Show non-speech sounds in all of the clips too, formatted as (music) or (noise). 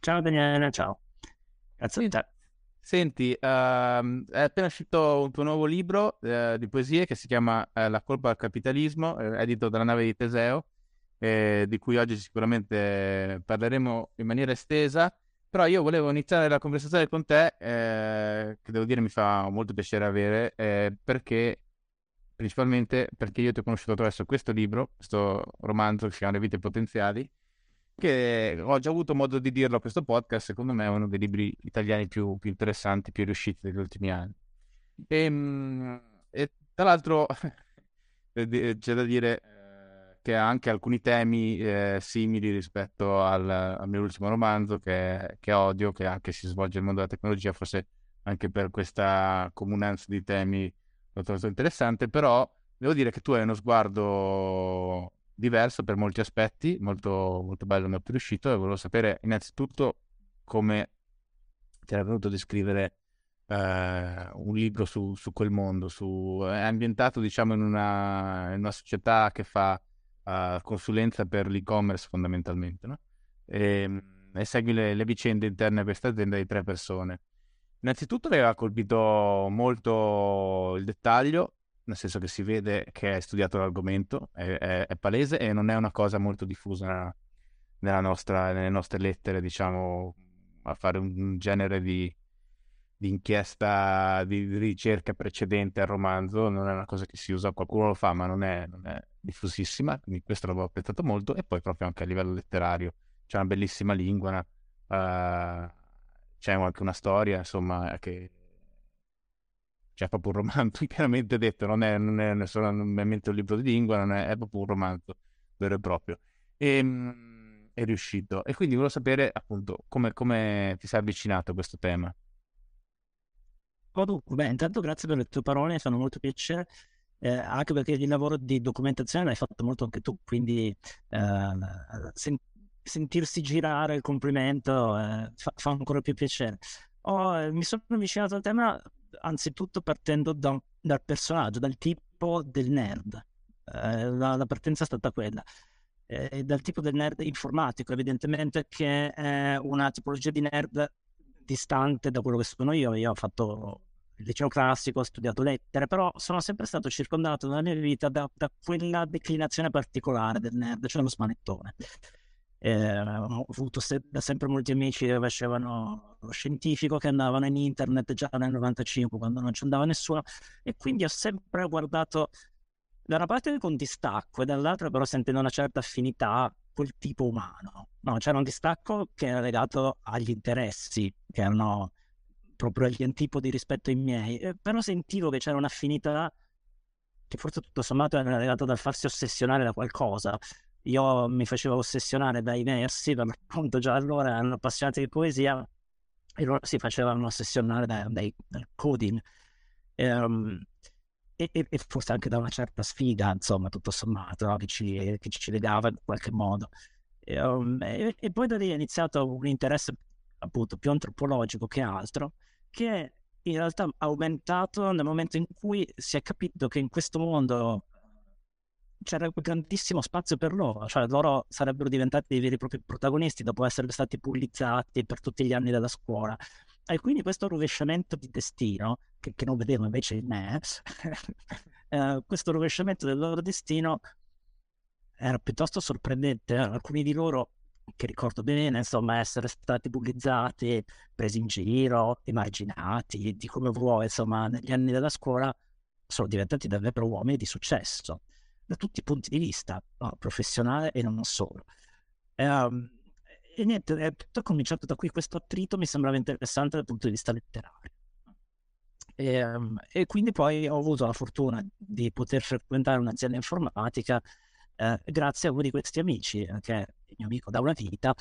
Ciao Daniele, ciao. Grazie a te. Senti, uh, è appena uscito un tuo nuovo libro uh, di poesie che si chiama uh, La colpa al capitalismo, eh, edito dalla nave di Teseo, di cui oggi sicuramente parleremo in maniera estesa. Però io volevo iniziare la conversazione con te, eh, che devo dire mi fa molto piacere avere, perché principalmente perché io ti ho conosciuto attraverso questo libro, questo romanzo che si chiama Le vite potenziali, che ho già avuto modo di dirlo a questo podcast, secondo me è uno dei libri italiani più, più interessanti, più riusciti degli ultimi anni. E, ehm, e tra l'altro (laughs) c'è da dire eh, che ha anche alcuni temi eh, simili rispetto al, al, mio ultimo romanzo che, che odio, che anche si svolge nel mondo della tecnologia, forse anche per questa comunanza di temi l'ho trovato interessante, però devo dire che tu hai uno sguardo diverso per molti aspetti, molto, molto bello, mi è riuscito e volevo sapere innanzitutto come ti era venuto a descrivere eh, un libro su, su, quel mondo, su, è ambientato diciamo in una, in una società che fa uh, consulenza per l'e-commerce fondamentalmente, no? e, ehm, e, segui le, le vicende interne a questa azienda di tre persone. Innanzitutto mi aveva colpito molto il dettaglio nel senso che si vede che hai studiato l'argomento, è, è, è palese e non è una cosa molto diffusa nostra, nelle nostre lettere, diciamo, a fare un genere di, di inchiesta, di, ricerca precedente al romanzo, non è una cosa che si usa, qualcuno lo fa, ma non è, non è diffusissima, quindi questo l'avevo apprezzato molto, e poi proprio anche a livello letterario. C'è una bellissima lingua, una, uh, c'è anche una storia, insomma, che cioè proprio un romanzo (laughs) chiaramente detto, non è, non è solamente un libro di lingua, non è, è proprio un romanzo vero e proprio. E, ehm, è riuscito. E quindi volevo sapere appunto come, come ti sei avvicinato a questo tema. Oh, beh, intanto grazie per le tue parole, fanno molto piacere. Eh, anche perché il lavoro di documentazione l'hai fatto molto anche tu, quindi eh, sen- sentirsi girare il complimento eh, fa-, fa, ancora più piacere. Oh, mi sono avvicinato al tema anzitutto partendo da, dal personaggio, dal tipo del nerd. Eh, la, la, partenza è stata quella. Eh, dal tipo del nerd informatico, evidentemente, che è una tipologia di nerd distante da quello che sono io. Io ho fatto il liceo classico, ho studiato lettere, però sono sempre stato circondato nella mia vita da, da quella declinazione particolare del nerd, cioè lo smanettone. Eh, ho avuto se- da sempre molti amici che facevano lo scientifico, che andavano in internet già nel 95 quando non ci andava nessuno e quindi ho sempre guardato da una parte con distacco e dall'altra però sentendo una certa affinità col tipo umano. No, c'era un distacco che era legato agli interessi, che erano proprio agli antipodi rispetto ai miei, eh, però sentivo che c'era un'affinità che forse tutto sommato era legata dal farsi ossessionare da qualcosa, io mi facevo ossessionare dai versi, per appunto già allora erano appassionati di poesia e loro si facevano ossessionare dai, dai, dal coding. Um, e, e, e, forse anche da una certa sfiga, insomma, tutto sommato, no? che, ci, che, ci, legava in qualche modo. Um, e, poi da lì è iniziato un interesse appunto più antropologico che altro, che in realtà ha aumentato nel momento in cui si è capito che in questo mondo c'era grandissimo spazio per loro, cioè loro sarebbero diventati dei veri e propri protagonisti dopo essere stati pullizzati per tutti gli anni della scuola. E quindi questo rovesciamento di destino, che, che non vedevo invece in me, (laughs) eh, questo rovesciamento del loro destino era piuttosto sorprendente. Alcuni di loro che ricordo bene, insomma, essere stati bullizzati, presi in giro, emarginati, di come vuoi, insomma, negli anni della scuola sono diventati davvero uomini di successo, da tutti i punti di vista, no? professionale e non solo. E, um, e niente, è tutto cominciato da qui, questo attrito mi sembrava interessante dal punto di vista letterario. E, um, e quindi poi ho avuto la fortuna di poter frequentare un'azienda informatica eh, grazie a uno di questi amici, eh, che è il mio amico da una vita,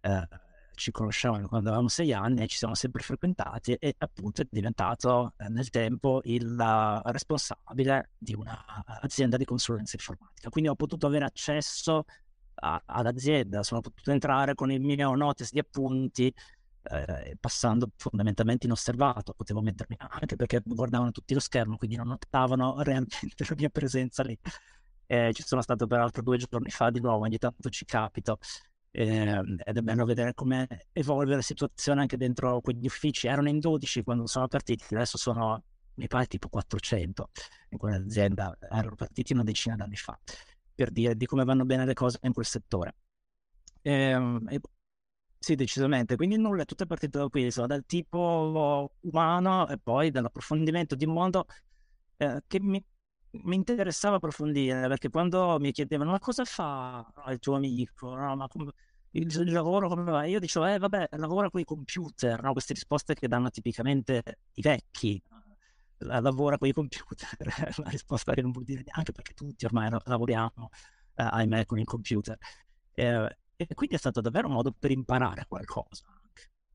eh, ci conoscevamo quando avevamo sei anni e ci siamo sempre frequentati e appunto è diventato eh, nel tempo il uh, responsabile di un'azienda di consulenza informatica. Quindi ho potuto avere accesso a, all'azienda, sono potuto entrare con il mio notice di appunti eh, passando fondamentalmente inosservato, potevo mettermi anche perché guardavano tutti lo schermo, quindi non notavano realmente (laughs) la mia presenza lì. Eh, ci sono stato peraltro due giorni fa di nuovo, ogni tanto ci capito. Eh, ed è bello vedere come evolve la situazione anche dentro quegli uffici. Erano in 12 quando sono partiti, adesso sono, mi pare, tipo 400 in quell'azienda. Erano partiti una decina d'anni fa, per dire di come vanno bene le cose in quel settore. Eh, e, sì, decisamente. Quindi nulla, tutto è partito da qui, insomma, dal tipo umano e poi dall'approfondimento di un mondo eh, che mi mi interessava approfondire perché quando mi chiedevano ma cosa fa il tuo amico, no, ma come, il, il, lavoro come va? Io dicevo, eh vabbè, lavora con i computer, no? queste risposte che danno tipicamente i vecchi, lavora con i computer, (laughs) la risposta che non vuol dire neanche perché tutti ormai lavoriamo, eh, ahimè, con i computer. Eh, e quindi è stato davvero un modo per imparare qualcosa.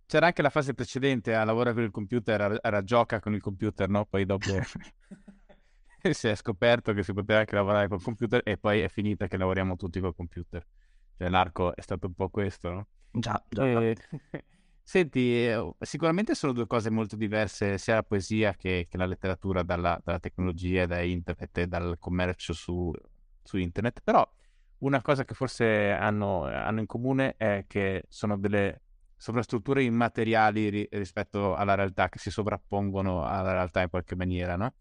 C'era anche la fase precedente a lavorare con il computer, era, era gioca con il computer, no? Poi dopo... (laughs) si è scoperto che si poteva anche lavorare col computer e poi è finita che lavoriamo tutti col computer. Cioè, l'arco è stato un po' questo, no? Già, già. E... (laughs) Senti, eh, sicuramente sono due cose molto diverse, sia la poesia che, che la letteratura dalla, dalla, tecnologia, da internet e dal commercio su, su, internet, però una cosa che forse hanno, hanno, in comune è che sono delle sovrastrutture immateriali ri- rispetto alla realtà, che si sovrappongono alla realtà in qualche maniera, no?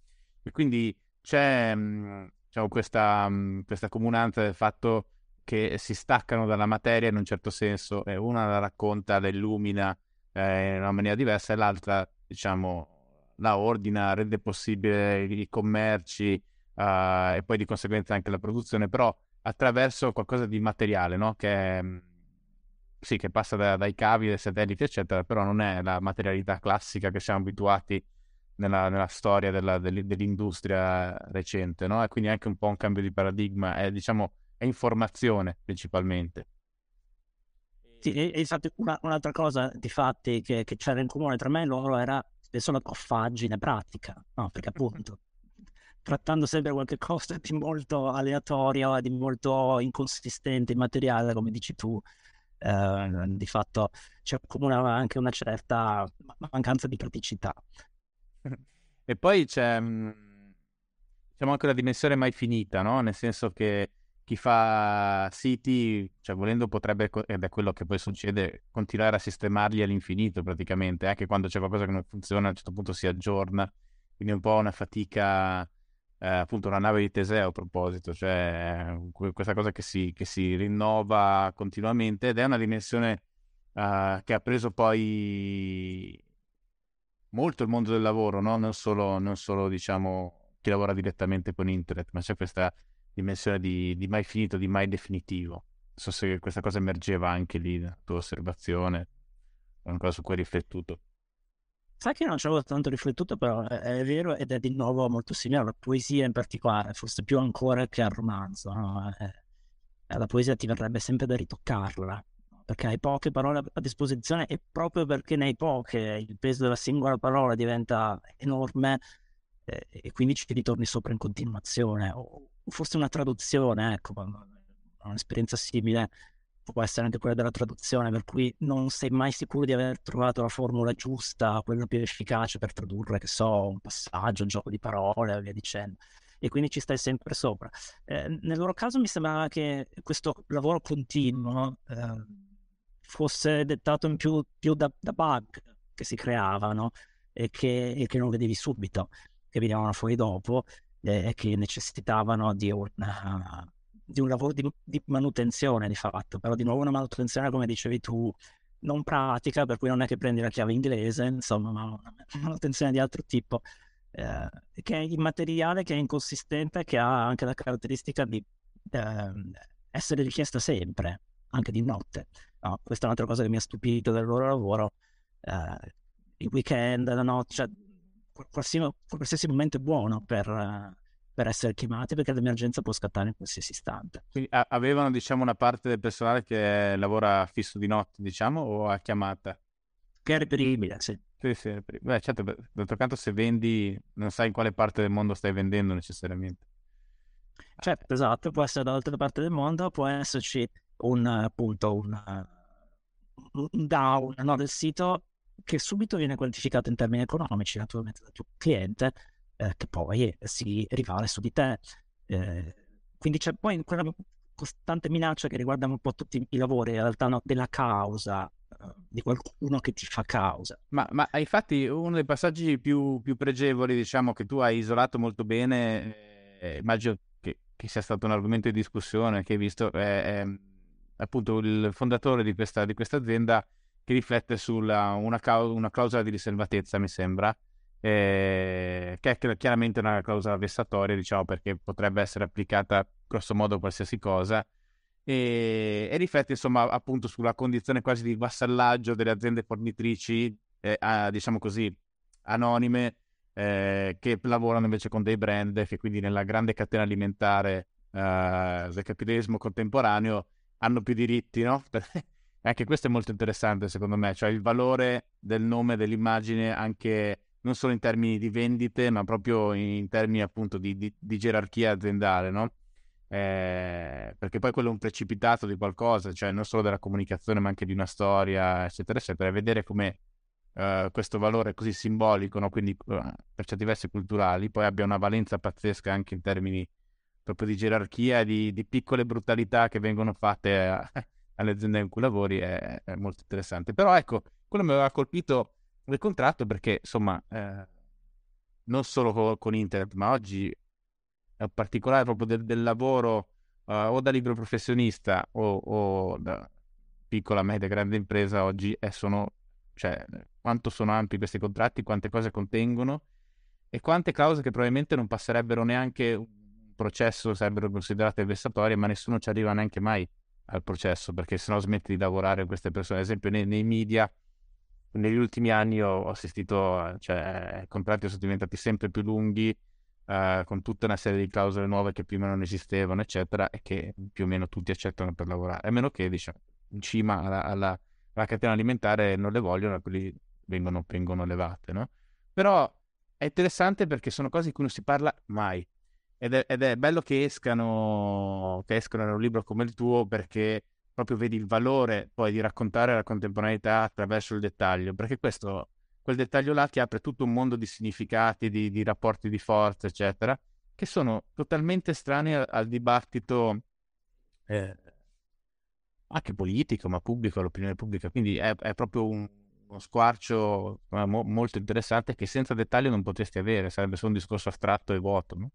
E quindi c'è mhmm, diciamo, questa, mhmm, questa, comunanza del fatto che si staccano dalla materia in un certo senso, e una la racconta, la illumina eh, in una maniera diversa e l'altra, diciamo, la ordina, rende possibile i commerci uh, e poi di conseguenza anche la produzione, però attraverso qualcosa di materiale, no? Che, mhmm, sì, che passa da, dai cavi, dai satelliti, eccetera, però non è la materialità classica che siamo abituati nella, nella storia della, dell'industria recente, no? E quindi anche un po' un cambio di paradigma, è, diciamo, è informazione principalmente. Sì, e, e infatti una, un'altra cosa di fatti che, che, c'era in comune tra me e loro era spesso la coffaggine pratica, no? Perché appunto trattando sempre qualche cosa di molto aleatorio e di molto inconsistente, immateriale, come dici tu, eh, di fatto c'è come anche una certa mancanza di praticità. E poi c'è mhmm, diciamo anche una dimensione mai finita, no? Nel senso che chi fa siti, cioè volendo potrebbe, ed è quello che poi succede, continuare a sistemarli all'infinito praticamente, anche quando c'è qualcosa che non funziona, a un certo punto si aggiorna, quindi è un po' una fatica, eh, appunto una nave di Teseo a proposito, cioè questa cosa che si, che si rinnova continuamente ed è una dimensione uh, che ha preso poi molto il mondo del lavoro, no? non, solo, non solo diciamo chi lavora direttamente con internet, ma c'è questa dimensione di, di mai finito, di mai definitivo. Non so se questa cosa emergeva anche lì nella tua osservazione, è una su cui hai riflettuto. Sai che non ci avevo tanto riflettuto, però è, vero ed è di nuovo molto simile alla poesia in particolare, forse più ancora che al romanzo. No? Eh, la poesia ti verrebbe sempre da ritoccarla, perché hai poche parole a disposizione e proprio perché ne hai poche il peso della singola parola diventa enorme eh, e quindi ci ritorni sopra in continuazione o forse una traduzione, ecco, un'esperienza simile può essere anche quella della traduzione, per cui non sei mai sicuro di aver trovato la formula giusta, quella più efficace per tradurre, che so, un passaggio, un gioco di parole via dicendo. E quindi ci stai sempre sopra. Eh, nel loro caso mi sembrava che questo lavoro continuo eh, fosse dettato in più, più da, da, bug che si creavano e che, e che, non vedevi subito, che venivano fuori dopo e che necessitavano di una, di un lavoro di, di, manutenzione di fatto, però di nuovo una manutenzione come dicevi tu non pratica, per cui non è che prendi la chiave inglese, insomma, ma una manutenzione di altro tipo, eh, che è immateriale, che è inconsistente, che ha anche la caratteristica di eh, essere richiesta sempre, anche di notte. No, questa è un'altra cosa che mi ha stupito del loro lavoro. Eh, il weekend, la notte, cioè qualsiasi, qualsiasi momento è buono per, per, essere chiamati perché l'emergenza può scattare in qualsiasi istante. Quindi a- avevano diciamo una parte del personale che lavora fisso di notte diciamo o a chiamata? Che è reperibile, sì. Sì, sì, Beh, certo, d'altro canto se vendi non sai in quale parte del mondo stai vendendo necessariamente. Certo, esatto, può essere dall'altra parte del mondo, può esserci un appunto un, un down no, del sito che subito viene quantificato in termini economici, naturalmente dal tuo cliente, eh, che poi si rivale su di te. Eh, quindi c'è poi quella costante minaccia che riguarda un po' tutti i lavori, in realtà no, della causa, eh, di qualcuno che ti fa causa. Ma, ma infatti uno dei passaggi più, più, pregevoli, diciamo, che tu hai isolato molto bene, eh, immagino che, che, sia stato un argomento di discussione che hai visto, è, è appunto il fondatore di questa, di questa azienda che riflette sulla una, una clausola di riservatezza, mi sembra, eh, che è chiaramente una clausola vessatoria, diciamo, perché potrebbe essere applicata grosso modo a qualsiasi cosa. E, e, riflette insomma appunto sulla condizione quasi di vassallaggio delle aziende fornitrici, eh, a, diciamo così, anonime, eh, che lavorano invece con dei brand che quindi nella grande catena alimentare eh, del capitalismo contemporaneo hanno più diritti, no? (laughs) anche questo è molto interessante secondo me, cioè il valore del nome, dell'immagine anche non solo in termini di vendite, ma proprio in termini appunto di, di, di gerarchia aziendale, no? Eh, perché poi quello è un precipitato di qualcosa, cioè non solo della comunicazione, ma anche di una storia, eccetera, eccetera. E vedere come uh, questo valore così simbolico, no? quindi uh, per certi versi culturali, poi abbia una valenza pazzesca anche in termini proprio di gerarchia di, di piccole brutalità che vengono fatte a, alle aziende in cui lavori è, è, molto interessante. Però ecco, quello mi aveva colpito del contratto perché insomma eh, non solo con, con, internet, ma oggi in particolare proprio del, del lavoro uh, o da libero professionista o, o, da piccola, media, grande impresa oggi è, sono, cioè, quanto sono ampi questi contratti, quante cose contengono e quante cause che probabilmente non passerebbero neanche un processo, sarebbero considerate vessatorie, ma nessuno ci arriva neanche mai al processo perché sennò smetti di lavorare queste persone. Ad esempio nei, nei media negli ultimi anni ho, assistito, cioè contratti sono diventati sempre più lunghi uh, con tutta una serie di clausole nuove che prima non esistevano, eccetera, e che più o meno tutti accettano per lavorare, a meno che diciamo, in cima alla, alla, alla catena alimentare non le vogliono, quelli vengono, vengono levate, no? Però è interessante perché sono cose di cui non si parla mai. Ed è, ed è bello che escano, che escano da un libro come il tuo perché proprio vedi il valore poi di raccontare la contemporaneità attraverso il dettaglio, perché questo, quel dettaglio là ti apre tutto un mondo di significati, di, di rapporti di forza, eccetera, che sono totalmente estranei al, al dibattito eh, anche politico, ma pubblico, all'opinione pubblica. Quindi è, è proprio un, uno squarcio mo, molto interessante che senza dettaglio non potresti avere, sarebbe solo un discorso astratto e vuoto, no?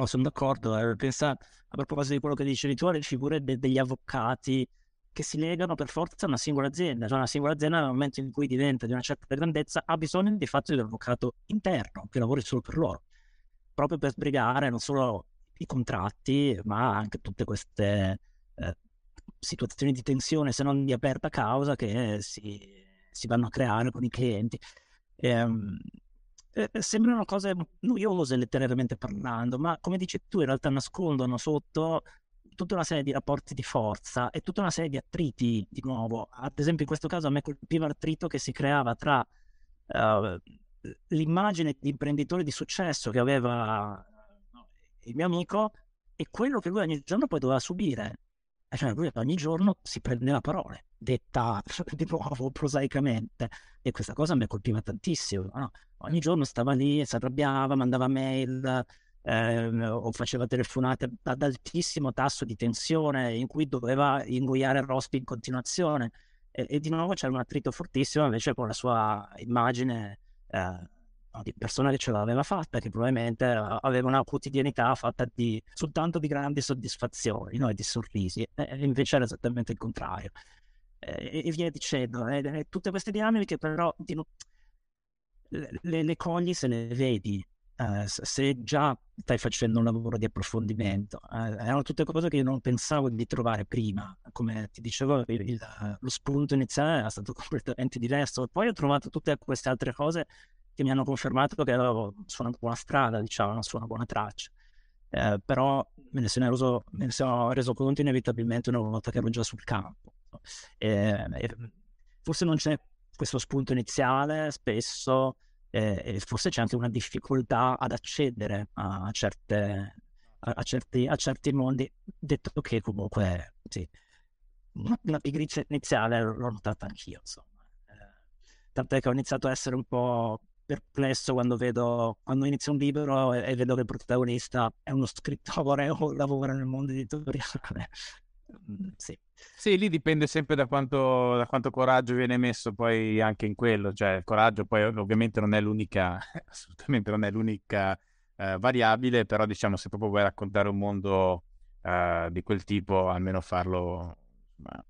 No, sono d'accordo. Eh. Pensa, a proposito di quello che dicevi tu, alle figure de- degli avvocati che si legano per forza a una singola azienda. Cioè una singola azienda nel momento in cui diventa di una certa grandezza ha bisogno di fatto di un avvocato interno che lavori solo per loro, proprio per sbrigare non solo i contratti, ma anche tutte queste eh, situazioni di tensione, se non di aperta causa, che si, si vanno a creare con i clienti. Ehm, eh, eh, sembrano cose noiose letterariamente parlando, ma come dici tu in realtà nascondono sotto tutta una serie di rapporti di forza e tutta una serie di attriti di nuovo. Ad esempio in questo caso a me colpiva l'attrito che si creava tra uh, l'immagine di imprenditore di successo che aveva il mio amico e quello che lui ogni giorno poi doveva subire. E cioè lui ogni giorno si prendeva parole, detta (laughs) di nuovo prosaicamente. E questa cosa mi colpiva tantissimo. No? ogni giorno stava lì, si arrabbiava, mandava mail eh, o faceva telefonate ad altissimo tasso di tensione in cui doveva ingoiare Rospi in continuazione e, e, di nuovo c'era un attrito fortissimo invece con la sua immagine eh, di persona che ce l'aveva fatta, che probabilmente aveva una quotidianità fatta di, soltanto di grandi soddisfazioni no? e di sorrisi, e invece era esattamente il contrario. E, e via dicendo, e, tutte queste dinamiche però di, le, le, cogli se le vedi, uh, se già stai facendo un lavoro di approfondimento. Uh, erano tutte cose che io non pensavo di trovare prima. Come ti dicevo, il, il, lo spunto iniziale era stato (laughs) completamente diverso. Poi ho trovato tutte queste altre cose che mi hanno confermato che ero su una buona strada, diciamo, su una buona traccia. Eh, però me ne, sono reso, me ne sono reso conto inevitabilmente una volta che ero già sul campo. Eh, forse non c'è questo spunto iniziale, spesso, eh, forse c'è anche una difficoltà ad accedere a, certe, a, a, certi, a certi mondi, detto che comunque sì, una pigrizia iniziale l'ho notata anch'io, insomma. Eh, tant'è che ho iniziato a essere un po' perplesso quando vedo quando inizio un libro e, e, vedo che il protagonista è uno scrittore (laughs) o lavora nel mondo editoriale. (laughs) Mm, sì. sì, lì dipende sempre da quanto, da quanto, coraggio viene messo poi anche in quello, cioè il coraggio poi ovviamente non è l'unica, (laughs) assolutamente non è l'unica eh, variabile, però diciamo se proprio vuoi raccontare un mondo eh, di quel tipo, almeno farlo insomma,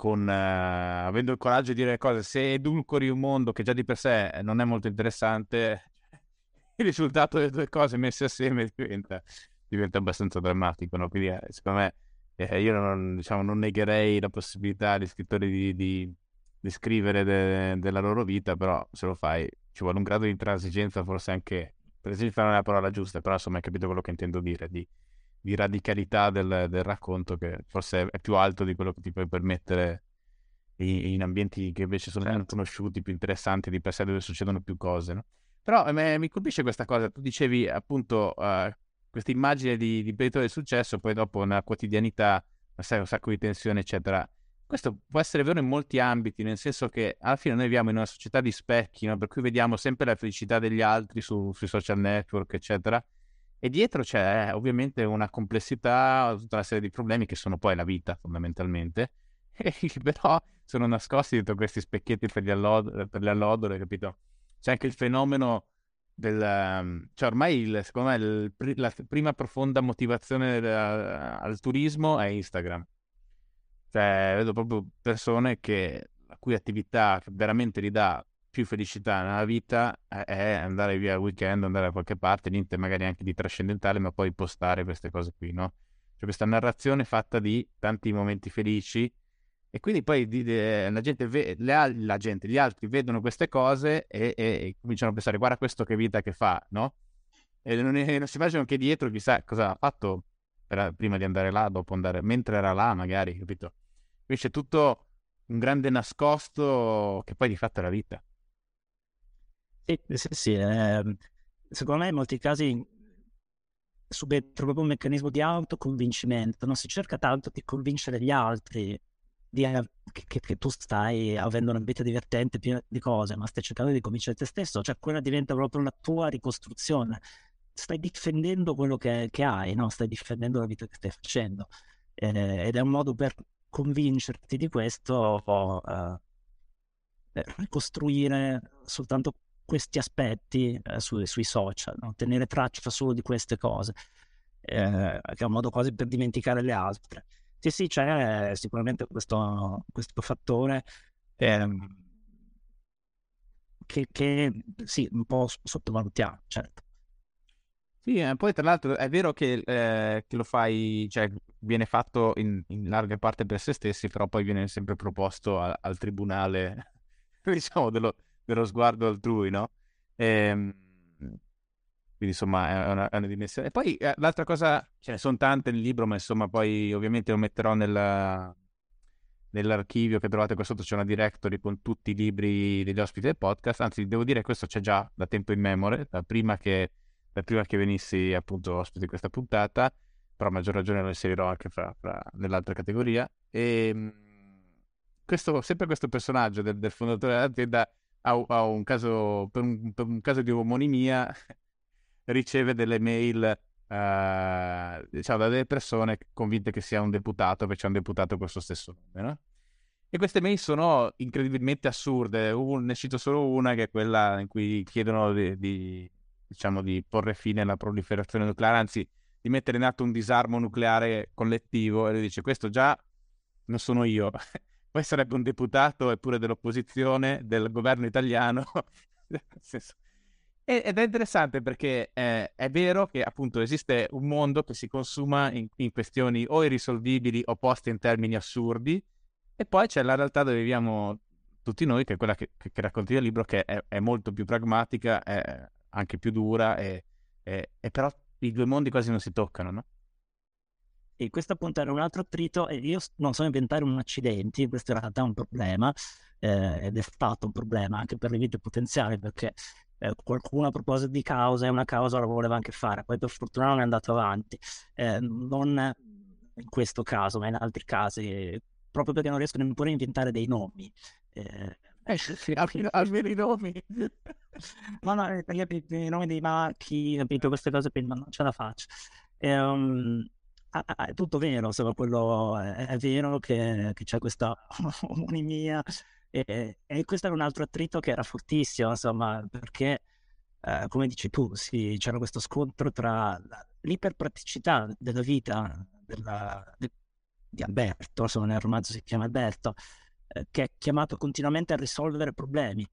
con, uh, avendo il coraggio di dire le cose, se edulcori un mondo che già di per sé non è molto interessante, (laughs) il risultato delle due cose messe assieme diventa, diventa abbastanza drammatico. No? Quindi, eh, secondo me, eh, io non, diciamo, non, negherei la possibilità agli scrittori di, di, di scrivere de, della loro vita, però se lo fai ci vuole un grado di intransigenza, forse anche, per esempio, non è la parola giusta, però insomma hai capito quello che intendo dire, di di radicalità del, del, racconto che forse è più alto di quello che ti puoi permettere in, in ambienti che invece sono certo. conosciuti, più interessanti di per sé dove succedono più cose. No? Però eh, me, mi colpisce questa cosa, tu dicevi appunto uh, questa immagine di, di imprenditore del successo, poi dopo nella quotidianità, sai, un sacco di tensione, eccetera. Questo può essere vero in molti ambiti, nel senso che alla fine noi viviamo in una società di specchi, no? per cui vediamo sempre la felicità degli altri su, sui social network, eccetera e dietro c'è ovviamente una complessità, tutta una serie di problemi che sono poi la vita fondamentalmente, (laughs) però sono nascosti dietro questi specchietti per, allod- per le allodole, capito? C'è anche il fenomeno del... Ehm, cioè ormai il, secondo me il, la prima profonda motivazione del, al turismo è Instagram. Cioè vedo proprio persone che, la cui attività veramente gli dà più felicità nella vita è andare via al weekend, andare da qualche parte, niente magari anche di trascendentale, ma poi postare queste cose qui, no? Cioè questa narrazione fatta di tanti momenti felici e quindi poi la, gente ve- le, la, gente, gli altri vedono queste cose e, e, e, cominciano a pensare guarda questo che vita che fa, no? E non, non si immaginano che dietro chissà cosa ha fatto per, prima di andare là, dopo andare, mentre era là magari, capito? Quindi c'è tutto un grande nascosto che poi di fatto è la vita. Sì, sì, sì eh, secondo me in molti casi subentra proprio un meccanismo di autoconvincimento, non si cerca tanto di convincere gli altri di, che, che, tu stai avendo una vita divertente, piena di cose, ma stai cercando di convincere te stesso, cioè quella diventa proprio la tua ricostruzione. Stai difendendo quello che, che hai, no? stai difendendo la vita che stai facendo. Eh, ed è un modo per convincerti di questo, uh, ricostruire soltanto questi aspetti eh, su, sui social, no? tenere traccia solo di queste cose, eh, che è un modo quasi per dimenticare le altre. Sì, sì, c'è sicuramente questo, questo fattore ehm, che, che, sì, un po' sottovalutiamo, certo. Sì, eh, poi tra l'altro è vero che, eh, che lo fai, cioè viene fatto in, in, larga parte per se stessi, però poi viene sempre proposto a, al tribunale, (laughs) diciamo, dello, dello sguardo altrui, no? E, ehm, quindi insomma è una, è una, dimensione. E poi eh, l'altra cosa, ce ne sono tante nel libro, ma insomma poi ovviamente lo metterò nella, nell'archivio che trovate qua sotto, c'è una directory con tutti i libri degli ospiti del podcast, anzi devo dire che questo c'è già da tempo in memoria, da prima che, da prima che venissi appunto ospite di questa puntata, però a maggior ragione lo inserirò anche fra, fra nell'altra categoria. E ehm, questo, sempre questo personaggio del, del fondatore dell'azienda ha, ha un caso, per un, per un, caso di omonimia, (laughs) riceve delle mail uh, diciamo, da delle persone convinte che sia un deputato, perché c'è un deputato con questo stesso nome, no? E queste mail sono incredibilmente assurde. Un, ne cito solo una, che è quella in cui chiedono di, di, diciamo, di porre fine alla proliferazione nucleare, anzi di mettere in atto un disarmo nucleare collettivo. E lui dice: Questo già non sono io. (laughs) Poi sarebbe un deputato eppure dell'opposizione del governo italiano. (laughs) Ed è interessante perché eh, è vero che appunto esiste un mondo che si consuma in, in questioni o irrisolvibili o poste in termini assurdi, e poi c'è la realtà dove viviamo tutti noi, che è quella che, che, racconti nel libro, che è, è, molto più pragmatica, è anche più dura, e, e, e però i due mondi quasi non si toccano, no? E questo appunto era un altro attrito e io non so inventare un accidente, questo in realtà è un problema eh, ed è stato un problema anche per le vite potenziali perché eh, qualcuno a proposito di causa e una causa la voleva anche fare, poi per fortuna non è andato avanti, eh, non in questo caso ma in altri casi, proprio perché non riesco neppure a inventare dei nomi. Eh, eh sì, almeno, almeno i nomi. (laughs) no, no, eh, perché i nomi dei marchi, capito, queste cose prima non ce la faccio. Um, è tutto vero, insomma, quello è, è vero che, che, c'è questa (laughs) omonimia e, e, questo era un altro attrito che era fortissimo, insomma, perché eh, come dici tu, sì, c'era questo scontro tra l'iperpraticità della vita della, de, di Alberto, insomma, nel romanzo si chiama Alberto, eh, che è chiamato continuamente a risolvere problemi.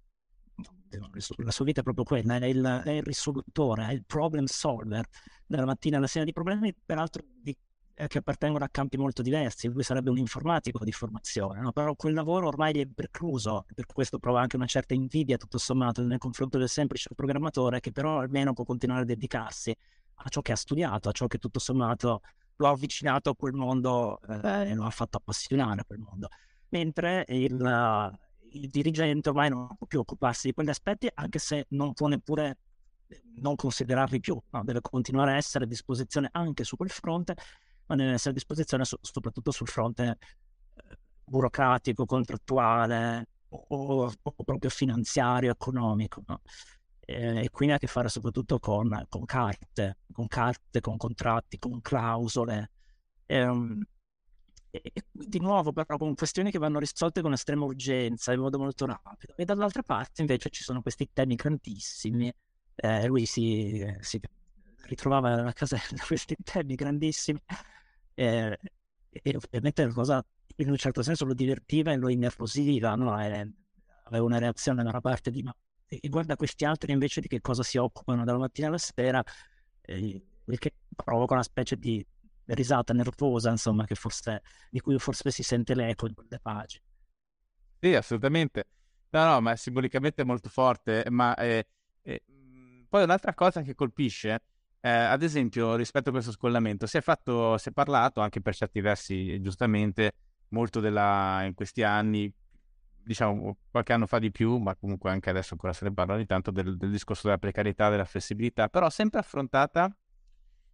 La sua vita è proprio quella, è il, è il risolutore, è il problem solver dalla mattina alla sera di problemi, peraltro di che appartengono a campi molto diversi, lui sarebbe un informatico di formazione, no? però quel lavoro ormai gli è precluso, per questo prova anche una certa invidia tutto sommato nei confronti del semplice programmatore che però almeno può continuare a dedicarsi a ciò che ha studiato, a ciò che tutto sommato lo ha avvicinato a quel mondo eh, e lo ha fatto appassionare a quel mondo. Mentre il, il dirigente ormai non può più occuparsi di quegli aspetti, anche se non può neppure non considerarli più, no? deve continuare a essere a disposizione anche su quel fronte ma deve essere a disposizione so- soprattutto sul fronte eh, burocratico, contrattuale o, o, proprio finanziario, economico. No? E, e, quindi ha a che fare soprattutto con, con, carte, con carte, con contratti, con clausole. Ehm, e, e, di nuovo però con questioni che vanno risolte con estrema urgenza, in modo molto rapido. E dall'altra parte invece ci sono questi temi grandissimi. Eh, lui si, si ritrovava nella casella questi temi grandissimi eh, e ovviamente la cosa in un certo senso lo divertiva e lo innervosiva, no? E aveva una reazione da una parte di ma e guarda questi altri invece di che cosa si occupano dalla mattina alla sera, eh, il che provoca una specie di risata nervosa, insomma, forse, di cui forse si sente l'eco in quelle pagine. Sì, assolutamente. No, no, ma è simbolicamente molto forte, ma eh, eh, poi un'altra cosa che colpisce eh, ad esempio, rispetto a questo scollamento, si è, fatto, si è parlato anche per certi versi, giustamente, molto della, in questi anni, diciamo qualche anno fa di più, ma comunque anche adesso ancora se ne parla ogni tanto, del, del discorso della precarietà, della flessibilità, però sempre affrontata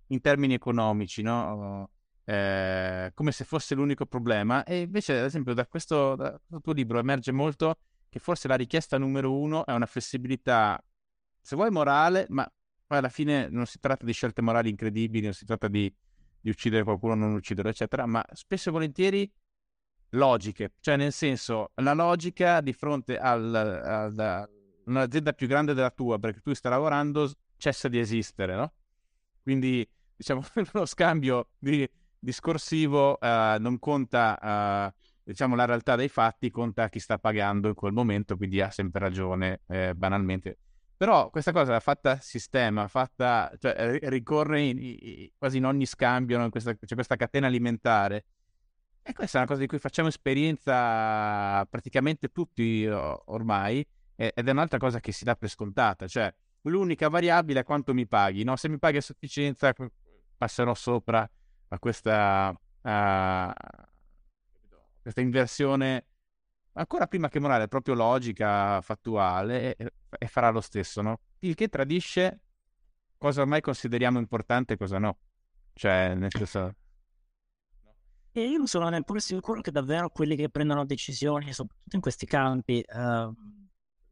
in termini economici, no? Eh, come se fosse l'unico problema. E invece, ad esempio, da questo, da questo tuo libro emerge molto che forse la richiesta numero uno è una flessibilità, se vuoi morale, ma poi alla fine non si tratta di scelte morali incredibili, non si tratta di, di uccidere qualcuno, non ucciderlo, eccetera, ma spesso e volentieri logiche, cioè nel senso la logica di fronte a un'azienda più grande della tua perché tu stai lavorando cessa di esistere, no? Quindi diciamo (laughs) lo scambio di, discorsivo uh, non conta uh, diciamo la realtà dei fatti, conta chi sta pagando in quel momento, quindi ha sempre ragione eh, banalmente. Però questa cosa fatta a sistema, fatta, cioè, ricorre in, in, quasi in ogni scambio, no? c'è questa catena alimentare. E questa è una cosa di cui facciamo esperienza praticamente tutti ormai, ed è un'altra cosa che si dà per scontata, cioè l'unica variabile è quanto mi paghi, no? Se mi paghi a sufficienza passerò sopra a questa, a questa inversione ancora prima che morale, proprio logica, fattuale, e, e, farà lo stesso, no? Il che tradisce cosa ormai consideriamo importante e cosa no. Cioè, nel senso... E io non sono neppure sicuro che davvero quelli che prendono decisioni, soprattutto in questi campi, uh,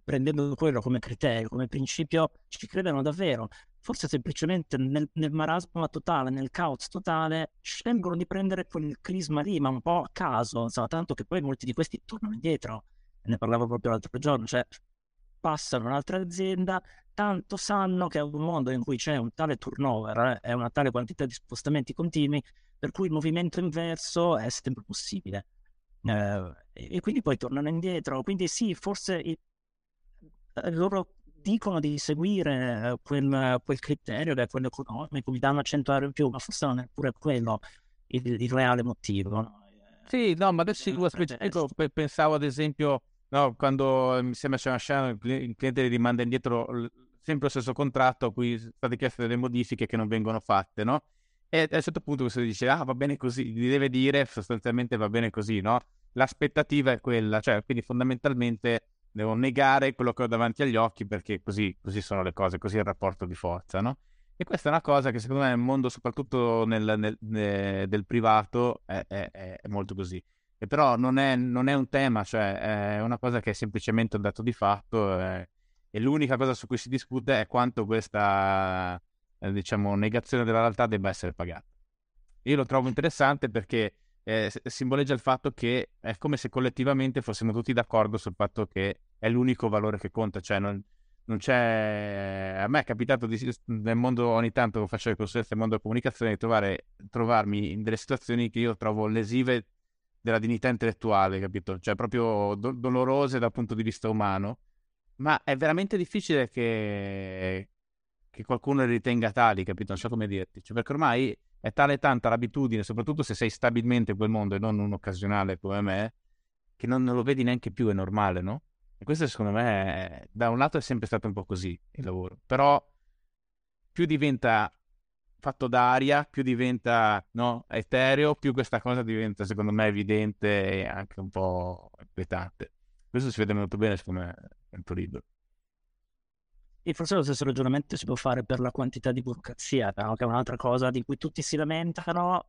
prendendo quello come criterio, come principio, ci credano davvero. Forse semplicemente nel, nel marasma totale, nel caos totale, scelgono di prendere quel crisma lì, ma un po' a caso, insomma, tanto che poi molti di questi tornano indietro. Ne parlavo proprio l'altro giorno, cioè passano un'altra azienda, tanto sanno che è un mondo in cui c'è un tale turnover eh, e una tale quantità di spostamenti continui, per cui il movimento inverso è sempre possibile. Eh, e quindi poi tornano indietro. Quindi sì, forse i, eh, loro dicono di seguire eh, quel, quel, criterio che è quello economico, mi danno a 100 euro in più, ma forse non è pure quello il, il reale motivo. No? Sì, no, ma adesso io specifico, pensavo ad esempio, no, quando mi sembra c'è una scena, il cliente rimanda indietro sempre lo stesso contratto a cui state chieste delle modifiche che non vengono fatte, no? E a un certo punto questo dice, ah, va bene così, gli deve dire sostanzialmente va bene così, no? L'aspettativa è quella, cioè, quindi fondamentalmente devo negare quello che ho davanti agli occhi perché così, così sono le cose, così è il rapporto di forza, no? E questa è una cosa che secondo me nel mondo, soprattutto nel, nel, nel del privato, è, è, è, molto così. E però non è, non è, un tema, cioè è una cosa che è semplicemente un dato di fatto è, e l'unica cosa su cui si discute è quanto questa, eh, diciamo, negazione della realtà debba essere pagata. Io lo trovo interessante perché eh, simboleggia il fatto che è come se collettivamente fossimo tutti d'accordo sul fatto che è l'unico valore che conta, cioè non, non c'è... A me è capitato di, nel mondo ogni tanto faccio le consulenze nel mondo della comunicazione di trovare, trovarmi in delle situazioni che io trovo lesive della dignità intellettuale, capito? Cioè proprio do- dolorose dal punto di vista umano, ma è veramente difficile che, che qualcuno le ritenga tali, capito? Non so come dirti, cioè, perché ormai è tale tanta l'abitudine, soprattutto se sei stabilmente in quel mondo e non un occasionale come me, che non, non lo vedi neanche più, è normale, no? E questo secondo me, è, da un lato è sempre stato un po' così il lavoro, però più diventa fatto d'aria, più diventa no, etereo, più questa cosa diventa secondo me evidente e anche un po' inquietante. Questo si vede molto bene secondo me nel tuo libro. E forse lo stesso ragionamento si può fare per la quantità di burocrazia, no? che è un'altra cosa di cui tutti si lamentano,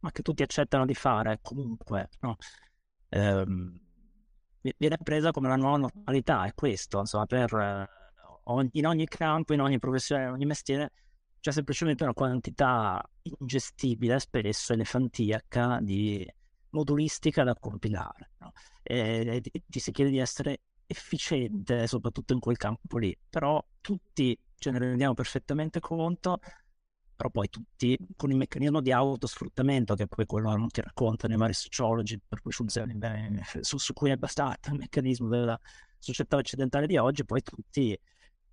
ma che tutti accettano di fare comunque. No? Ehm, viene presa come la nuova normalità, è questo, insomma, per, eh, in ogni campo, in ogni professione, in ogni mestiere, c'è semplicemente una quantità ingestibile, spesso elefantiaca, di modulistica da compilare. No? E, e ti si chiede di essere efficiente, soprattutto in quel campo lì. Però tutti ce ne rendiamo perfettamente conto, però poi tutti con il meccanismo di autosfruttamento, che poi quello che raccontano i vari sociologi, per cui funziona bene, su, su, cui è basato il meccanismo della società occidentale di oggi, poi tutti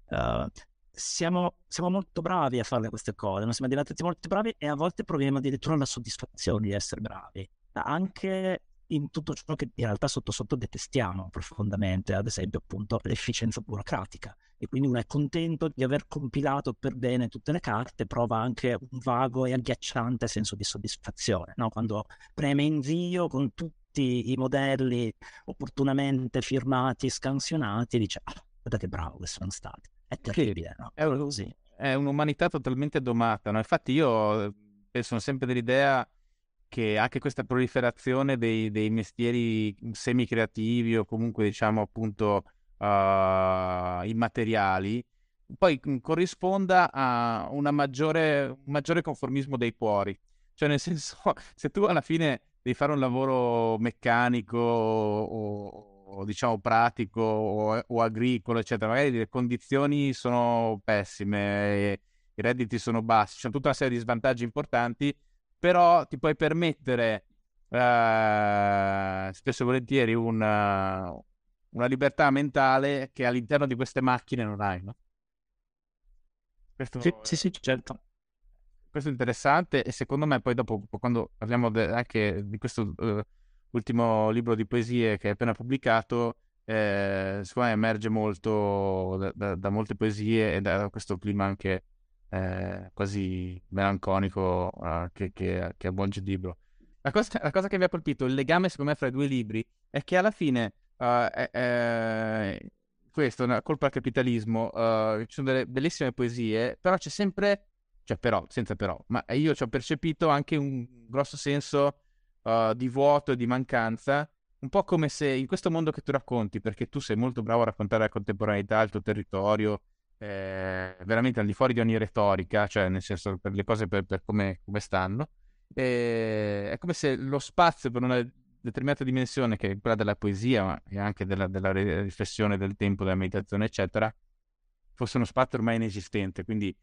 uh, siamo, siamo, molto bravi a fare queste cose, non siamo diventati molto bravi e a volte proviamo addirittura la soddisfazione di essere bravi. Anche in tutto ciò che in realtà sotto sotto detestiamo profondamente, ad esempio appunto l'efficienza burocratica. E quindi uno è contento di aver compilato per bene tutte le carte, prova anche un vago e agghiacciante senso di soddisfazione, no? quando preme invio con tutti i modelli opportunamente firmati, scansionati, dice ah, guarda che bravo che sono stati. È terribile, no? È, così. è un'umanità totalmente domata, no? Infatti io sono sempre dell'idea che anche questa proliferazione dei, dei mestieri semi-creativi o comunque diciamo appunto uh, immateriali poi corrisponda a maggiore, un maggiore conformismo dei cuori. Cioè nel senso, (laughs) se tu alla fine devi fare un lavoro meccanico o, o diciamo pratico o, o, agricolo, eccetera, magari le condizioni sono pessime, i redditi sono bassi, c'è tutta una serie di svantaggi importanti, però ti puoi permettere uh, spesso e volentieri una, una, libertà mentale che all'interno di queste macchine non hai, no? Questo, sì, sì, sì, certo. Questo è interessante e secondo me poi dopo, quando parliamo de- anche di questo uh, ultimo libro di poesie che è appena pubblicato, eh, secondo me emerge molto da, da, da molte poesie e da questo clima anche eh, quasi melanconico uh, che, che, che avvolge il libro. La cosa, la cosa, che mi ha colpito, il legame secondo me fra i due libri, è che alla fine uh, è, è... questo, una colpa al capitalismo, uh, ci sono delle bellissime poesie, però c'è sempre, cioè però, senza però, ma io ci ho percepito anche un grosso senso uh, di vuoto e di mancanza, un po' come se in questo mondo che tu racconti, perché tu sei molto bravo a raccontare la contemporaneità, il tuo territorio, eh, veramente al di fuori di ogni retorica, cioè nel senso per le cose per, per come, come, stanno. E è come se lo spazio per una determinata dimensione, che è quella della poesia, ma anche della, della riflessione del tempo, della meditazione, eccetera, fosse uno spazio ormai inesistente. Quindi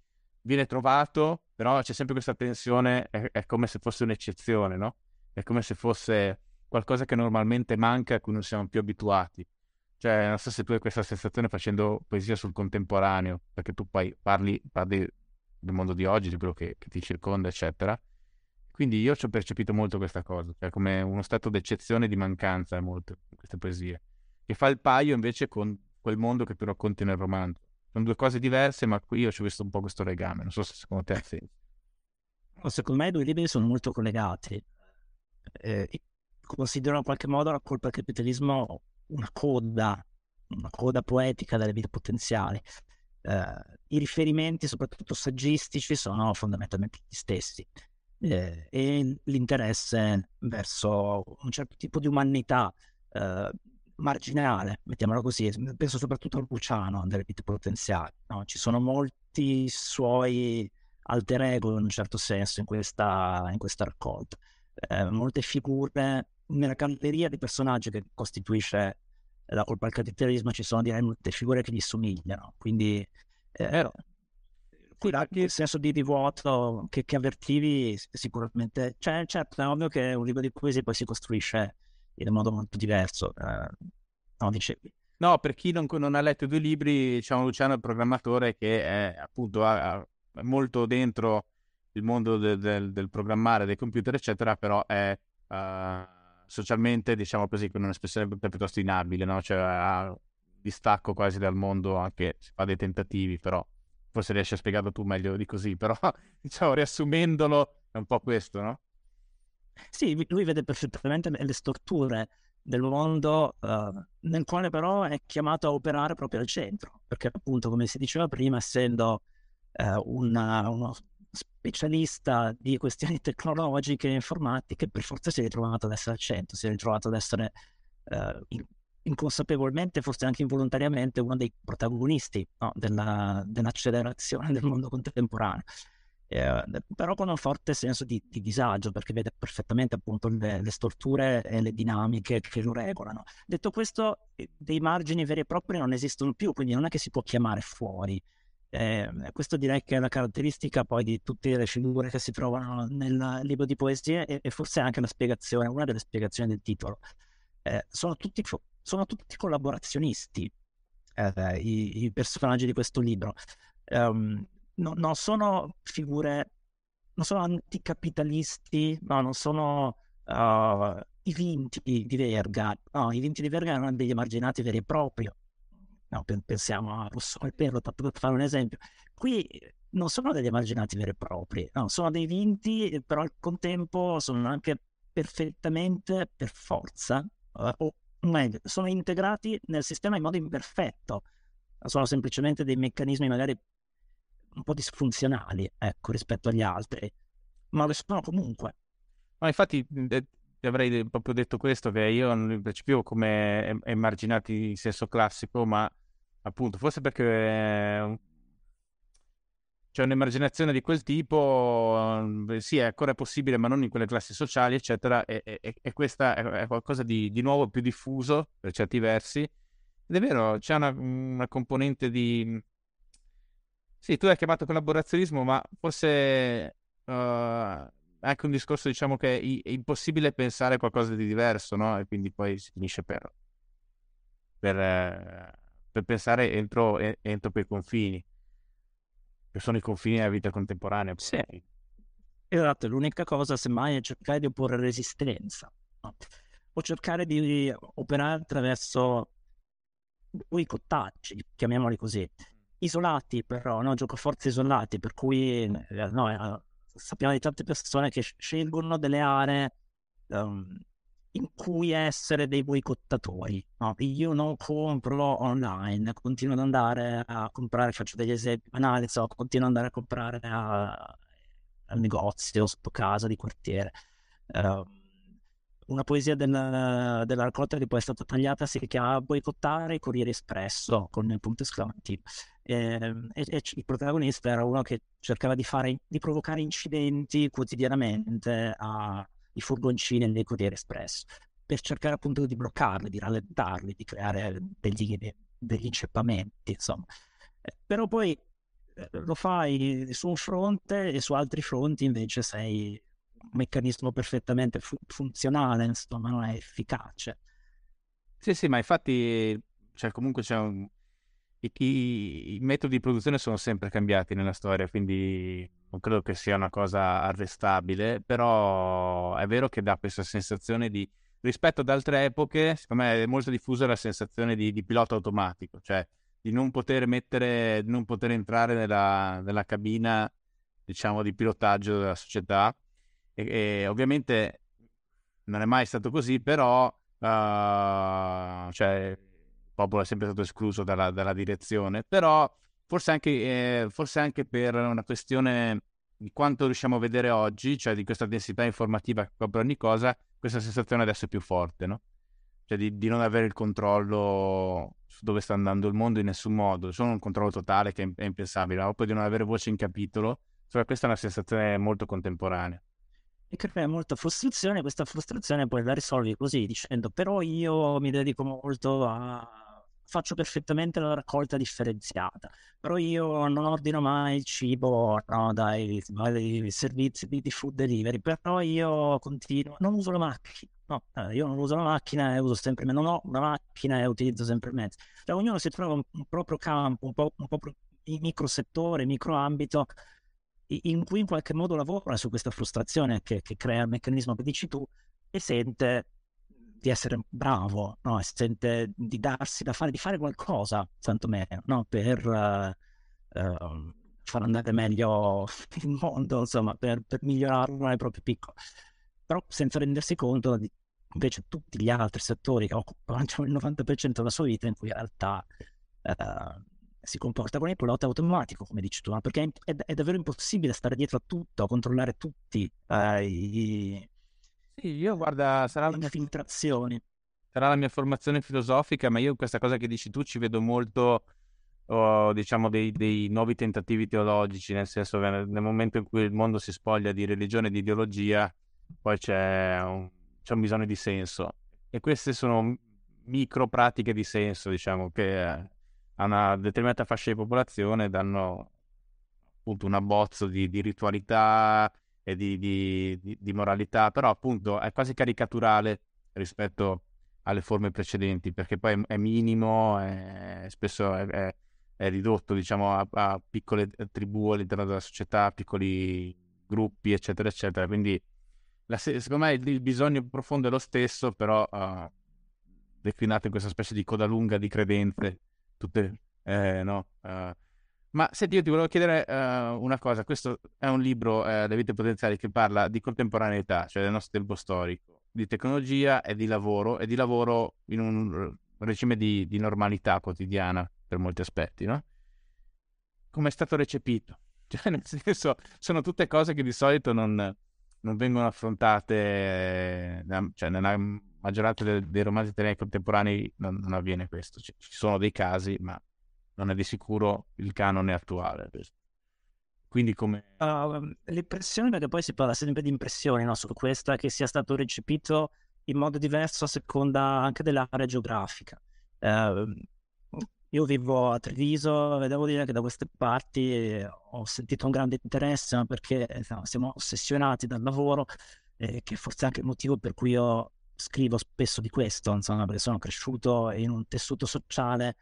viene trovato, però c'è sempre questa tensione, è, è come se fosse un'eccezione, no? È come se fosse qualcosa che normalmente manca e a cui non siamo più abituati. Cioè, non so se tu hai questa sensazione facendo poesia sul contemporaneo, perché tu poi parli, parli del mondo di oggi, di quello che, che ti circonda, eccetera. Quindi io ci ho percepito molto questa cosa, cioè come uno stato d'eccezione e di mancanza molto in queste poesie, che fa il paio invece con quel mondo che tu racconti nel romanzo. Sono due cose diverse, ma qui io ci ho visto un po' questo legame, non so se secondo te ha senso. Secondo me i due libri sono molto collegati. Eh, considero in qualche modo la colpa del capitalismo una coda, una coda poetica delle vite potenziali. Eh, I riferimenti, soprattutto saggistici, sono fondamentalmente gli stessi. Eh, e l'interesse verso un certo tipo di umanità eh, marginale, mettiamola così, penso soprattutto a Luciano delle vite potenziali. No? Ci sono molti suoi alter ego in un certo senso in questa, in questa raccolta. Eh, molte figure nella galleria di personaggi che costituisce la colpa al capitalismo ci sono direi molte figure che gli somigliano, quindi eh, qui anche il senso di, di vuoto che, che, avvertivi sicuramente, cioè, certo è ovvio che un libro di poesia poi si costruisce in modo molto diverso, eh, no, dicevi. No, per chi non, non, ha letto i due libri, diciamo Luciano è il programmatore che è appunto ha, è molto dentro il mondo de, de, del programmare, dei computer, eccetera, però è... Uh socialmente, diciamo così, con un'espressione piuttosto inabile, no? Cioè ha distacco quasi dal mondo, anche se fa dei tentativi, però forse riesci a spiegarlo tu meglio di così, però (laughs) diciamo riassumendolo è un po' questo, no? Sì, lui vede perfettamente le storture del mondo uh, nel quale però è chiamato a operare proprio al centro, perché appunto come si diceva prima, essendo uh, una, uno specialista di questioni (laughs) tecnologiche e informatiche, per forza si è ritrovato ad essere al centro, si è ritrovato ad essere in, inconsapevolmente, forse anche involontariamente, uno dei protagonisti no, della, dell'accelerazione del mondo contemporaneo. Eh, però con un forte senso di, di, disagio perché vede perfettamente appunto le, le, storture e le dinamiche che lo regolano. Detto questo, eh, dei margini veri e propri non esistono più, quindi non è che si può chiamare fuori eh, questo direi che è la caratteristica poi di tutte le figure che si trovano nel libro di poesie e, e forse anche una delle spiegazioni del titolo. Eh, sono, tutti, sono, tutti, collaborazionisti eh, i, i, personaggi di questo libro. Um, no, non sono figure, non sono anticapitalisti, no, non sono uh, i vinti di Verga. No, i vinti di Verga erano degli emarginati veri e propri no, pensiamo a Rosso e Perlo, per fare un esempio. Qui non sono degli emarginati veri e propri, no, sono dei vinti, però al contempo sono anche perfettamente per forza, eh, o meglio, sono integrati nel sistema in modo imperfetto, sono semplicemente dei meccanismi magari un po' disfunzionali, ecco, rispetto agli altri, ma lo sono comunque. Ma infatti ti avrei proprio detto questo, che io non li percepivo come emarginati in senso classico, ma appunto, forse perché eh, c'è un'emarginazione di quel tipo, eh, sì, è ancora possibile, ma non in quelle classi sociali, eccetera, e, e, e questa è, qualcosa di, di, nuovo, più diffuso per certi versi. Ed è vero, c'è una, una componente di... Sì, tu hai chiamato collaborazionismo, ma forse uh, anche un discorso, diciamo, che è, è impossibile pensare qualcosa di diverso, no? E quindi poi si finisce per... per eh, per pensare entro, entro quei confini, che sono i confini della vita contemporanea. Sì. Esatto, l'unica cosa semmai è cercare di opporre resistenza no? o cercare di operare attraverso boicottaggi, chiamiamoli così, isolati però, no? giocoforze isolati, per cui eh, no, eh, sappiamo di tante persone che scelgono delle aree um, in cui essere dei boicottatori. No? Io non compro online, continuo ad andare a comprare, faccio degli esempi banali, so, continuo ad andare a comprare a, al negozio sotto casa di quartiere. Uh, una poesia del, della raccolta che poi è stata tagliata si chiama Boicottare i Corriere Espresso con il punto esclamativo. eh, e, e, il protagonista era uno che cercava di, fare, di provocare incidenti quotidianamente ai furgoncini e nei Corriere Espresso per cercare appunto di bloccarli, di rallentarli, di creare degli, degli inceppamenti, insomma. Eh, però poi eh, lo fai su un fronte e su altri fronti invece sei un meccanismo perfettamente fu- funzionale, insomma, non è efficace. Sì, sì, ma infatti, cioè, comunque c'è un... I, i, I, metodi di produzione sono sempre cambiati nella storia, quindi non credo che sia una cosa arrestabile, però è vero che dà questa sensazione di... Rispetto ad altre epoche, secondo me è molto diffusa la sensazione di, di pilota automatico, cioè di non poter mettere, non poter entrare nella, nella cabina, diciamo, di pilotaggio della società. E, e ovviamente non è mai stato così, però uh, cioè, il popolo è sempre stato escluso dalla, dalla direzione, però forse anche, eh, forse anche per una questione di quanto riusciamo a vedere oggi, cioè di questa densità informativa che copre ogni cosa, questa sensazione adesso è più forte, no? Cioè di, di non avere il controllo su dove sta andando il mondo in nessun modo, solo un controllo totale che è impensabile, ma poi di non avere voce in capitolo, cioè questa è una sensazione molto contemporanea e crea molta frustrazione. Questa frustrazione poi la risolvi così, dicendo però io mi dedico molto a... faccio perfettamente la raccolta differenziata, però io non ordino mai il cibo no, dai, dai servizi di, di, food delivery, però io continuo, non uso la macchina. No, eh, io non uso la macchina e uso sempre meno. Non ho una macchina e utilizzo sempre mezzi. Cioè, ognuno si trova un, un proprio campo, un po', un in micro settore, micro ambito in cui in qualche modo lavora su questa frustrazione che, che crea il meccanismo che dici tu e sente di essere bravo, no? sente di darsi da fare, di fare qualcosa, tantomeno, no? per uh, uh, far andare meglio (laughs) il mondo, insomma, per, per migliorarlo nel proprio piccolo. Però senza rendersi conto di invece tutti gli altri settori che occupano (laughs) il 90% della sua vita in cui in realtà uh, si comporta con il pilota automatico, come dici tu, no? perché è, è, davvero impossibile stare dietro a tutto, controllare tutti eh, i... Sì, io guarda, sarà le infiltrazioni. Sarà la mia formazione filosofica, ma io questa cosa che dici tu ci vedo molto, oh, diciamo, dei, dei, nuovi tentativi teologici, nel senso che nel, nel, momento in cui il mondo si spoglia di religione e di ideologia, poi c'è un, c'è un bisogno di senso. E queste sono micro pratiche di senso, diciamo, che a una determinata fascia di popolazione danno appunto un abbozzo di, di ritualità e di, di, di, moralità, però appunto è quasi caricaturale rispetto alle forme precedenti, perché poi è, minimo, è, spesso è, è, è, ridotto diciamo, a, a, piccole tribù all'interno della società, piccoli gruppi, eccetera, eccetera. Quindi la, secondo me il, il, bisogno profondo è lo stesso, però uh, declinato in questa specie di coda lunga di credenze tutte, eh, no. Uh, ma senti, io ti volevo chiedere uh, una cosa. Questo è un libro, uh, Le vite potenziali, che parla di contemporaneità, cioè del nostro tempo storico, di tecnologia e di lavoro, e di lavoro in un regime di, di normalità quotidiana per molti aspetti, no? Come è stato recepito? (laughs) Cioè, nel senso, sono tutte cose che di solito non, non vengono affrontate, cioè nella maggioranza dei, dei romanzi italiani contemporanei non, non avviene questo. Ci, ci, sono dei casi, ma non è di sicuro il canone attuale. Quindi come... Uh, l'impressione, perché poi si parla sempre di impressioni no, su questo, è che sia stato recepito in modo diverso a seconda anche dell'area geografica. Uh, io vivo a Treviso e devo dire che da queste parti eh, ho sentito un grande interesse perché no, siamo ossessionati dal lavoro, eh, che forse è anche il motivo per cui io scrivo spesso di questo, insomma, perché sono cresciuto in un tessuto sociale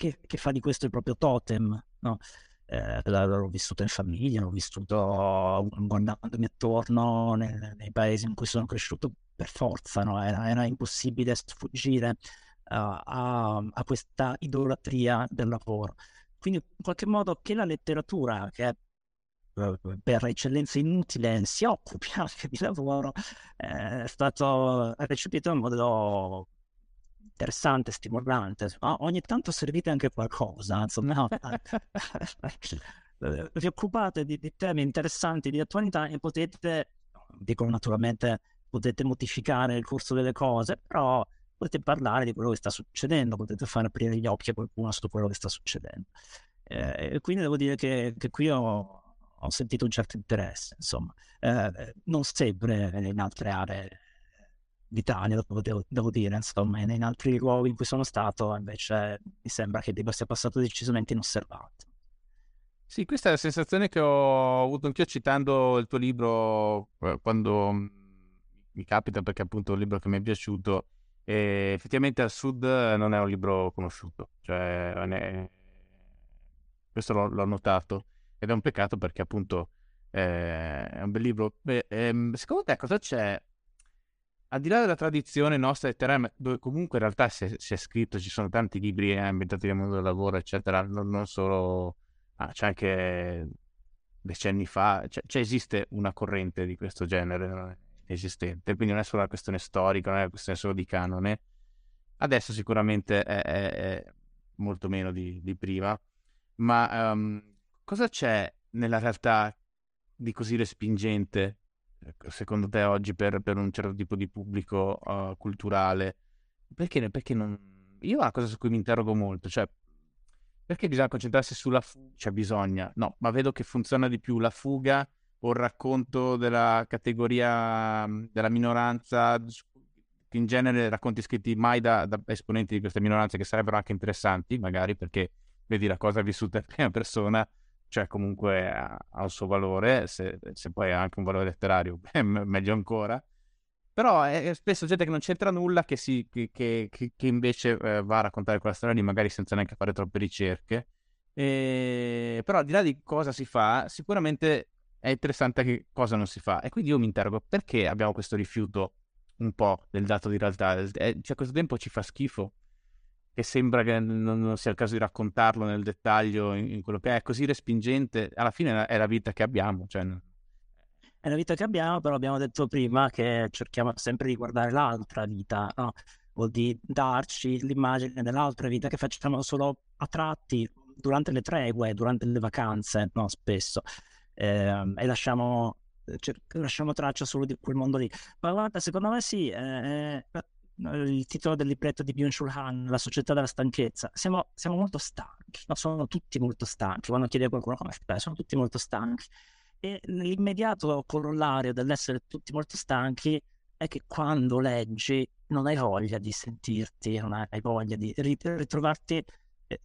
che, che fa di questo il proprio totem, no? eh, l'ho vissuto in famiglia, l'ho vissuto guardandomi attorno nei, nei, paesi in cui sono cresciuto per forza, no? era, era, impossibile sfuggire uh, a, a, questa idolatria del lavoro. Quindi in qualche modo che la letteratura, che è per eccellenza inutile si (laughs) occupi anche di lavoro, è stato recepito in modo interessante, stimolante. ogni tanto servite anche qualcosa, insomma. vi (laughs) occupate di, di, temi interessanti di attualità e potete, dico naturalmente, potete modificare il corso delle cose, però potete parlare di quello che sta succedendo, potete far aprire gli occhi a qualcuno su quello che sta succedendo. Eh, quindi devo dire che, che qui ho, ho, sentito un certo interesse, insomma, eh, non sempre in altre aree d'Italia, devo, devo, dire, insomma, in altri luoghi in cui sono stato invece mi sembra che sia passato decisamente inosservato. Sì, questa è la sensazione che ho avuto anch'io citando il tuo libro eh, quando mm, mi capita perché appunto è un libro che mi è piaciuto e effettivamente al sud non è un libro conosciuto, cioè è... questo l'ho, l'ho, notato ed è un peccato perché appunto eh, è un bel libro. Beh, ehm, secondo te cosa c'è al di là della tradizione nostra letterale, dove comunque in realtà si è, si è scritto, ci sono tanti libri ambientati nel mondo del lavoro, eccetera, non, non solo ah, c'è anche decenni fa, cioè, cioè, esiste una corrente di questo genere esistente, quindi non è solo una questione storica, non è una questione solo di canone. Adesso sicuramente è, è, è molto meno di, di prima, ma um, cosa c'è nella realtà di così respingente, secondo te, oggi per, per un certo tipo di pubblico uh, culturale? Perché, perché non... Io è una cosa su cui mi interrogo molto, cioè perché bisogna concentrarsi sulla fuga? Cioè bisogna, no, ma vedo che funziona di più la fuga o il racconto della categoria mhmm, della minoranza, in genere racconti scritti mai da, da, esponenti di queste minoranze che sarebbero anche interessanti, magari perché vedi la cosa vissuta in prima persona, cioè comunque ha, un suo valore, se, se, poi ha anche un valore letterario, (laughs) meglio ancora. Però è spesso gente che non c'entra nulla che, si, che, che, che invece eh, va a raccontare quella storia lì, magari senza neanche fare troppe ricerche. E... Però al di là di cosa si fa, sicuramente è interessante che cosa non si fa. E quindi io mi interrogo perché abbiamo questo rifiuto un po' del dato di realtà. Eh, cioè, questo tempo ci fa schifo. Che sembra che non, sia il caso di raccontarlo nel dettaglio in, in, quello che è, così respingente. Alla fine è la, vita che abbiamo. Cioè, è la vita che abbiamo, però abbiamo detto prima che cerchiamo sempre di guardare l'altra vita, no? vuol dire darci l'immagine dell'altra vita che facciamo solo a tratti durante le tregue, durante le vacanze, no? spesso, eh, e lasciamo, cer- lasciamo, traccia solo di quel mondo lì. Ma guarda, secondo me sì, eh, il titolo del libretto di Byung-Chul Han, La società della stanchezza, siamo, siamo molto stanchi, no? sono tutti molto stanchi, quando chiede a qualcuno come stai, sono tutti molto stanchi. E l'immediato corollario dell'essere tutti molto stanchi è che quando leggi non hai voglia di sentirti, non hai voglia di ritrovarti eh,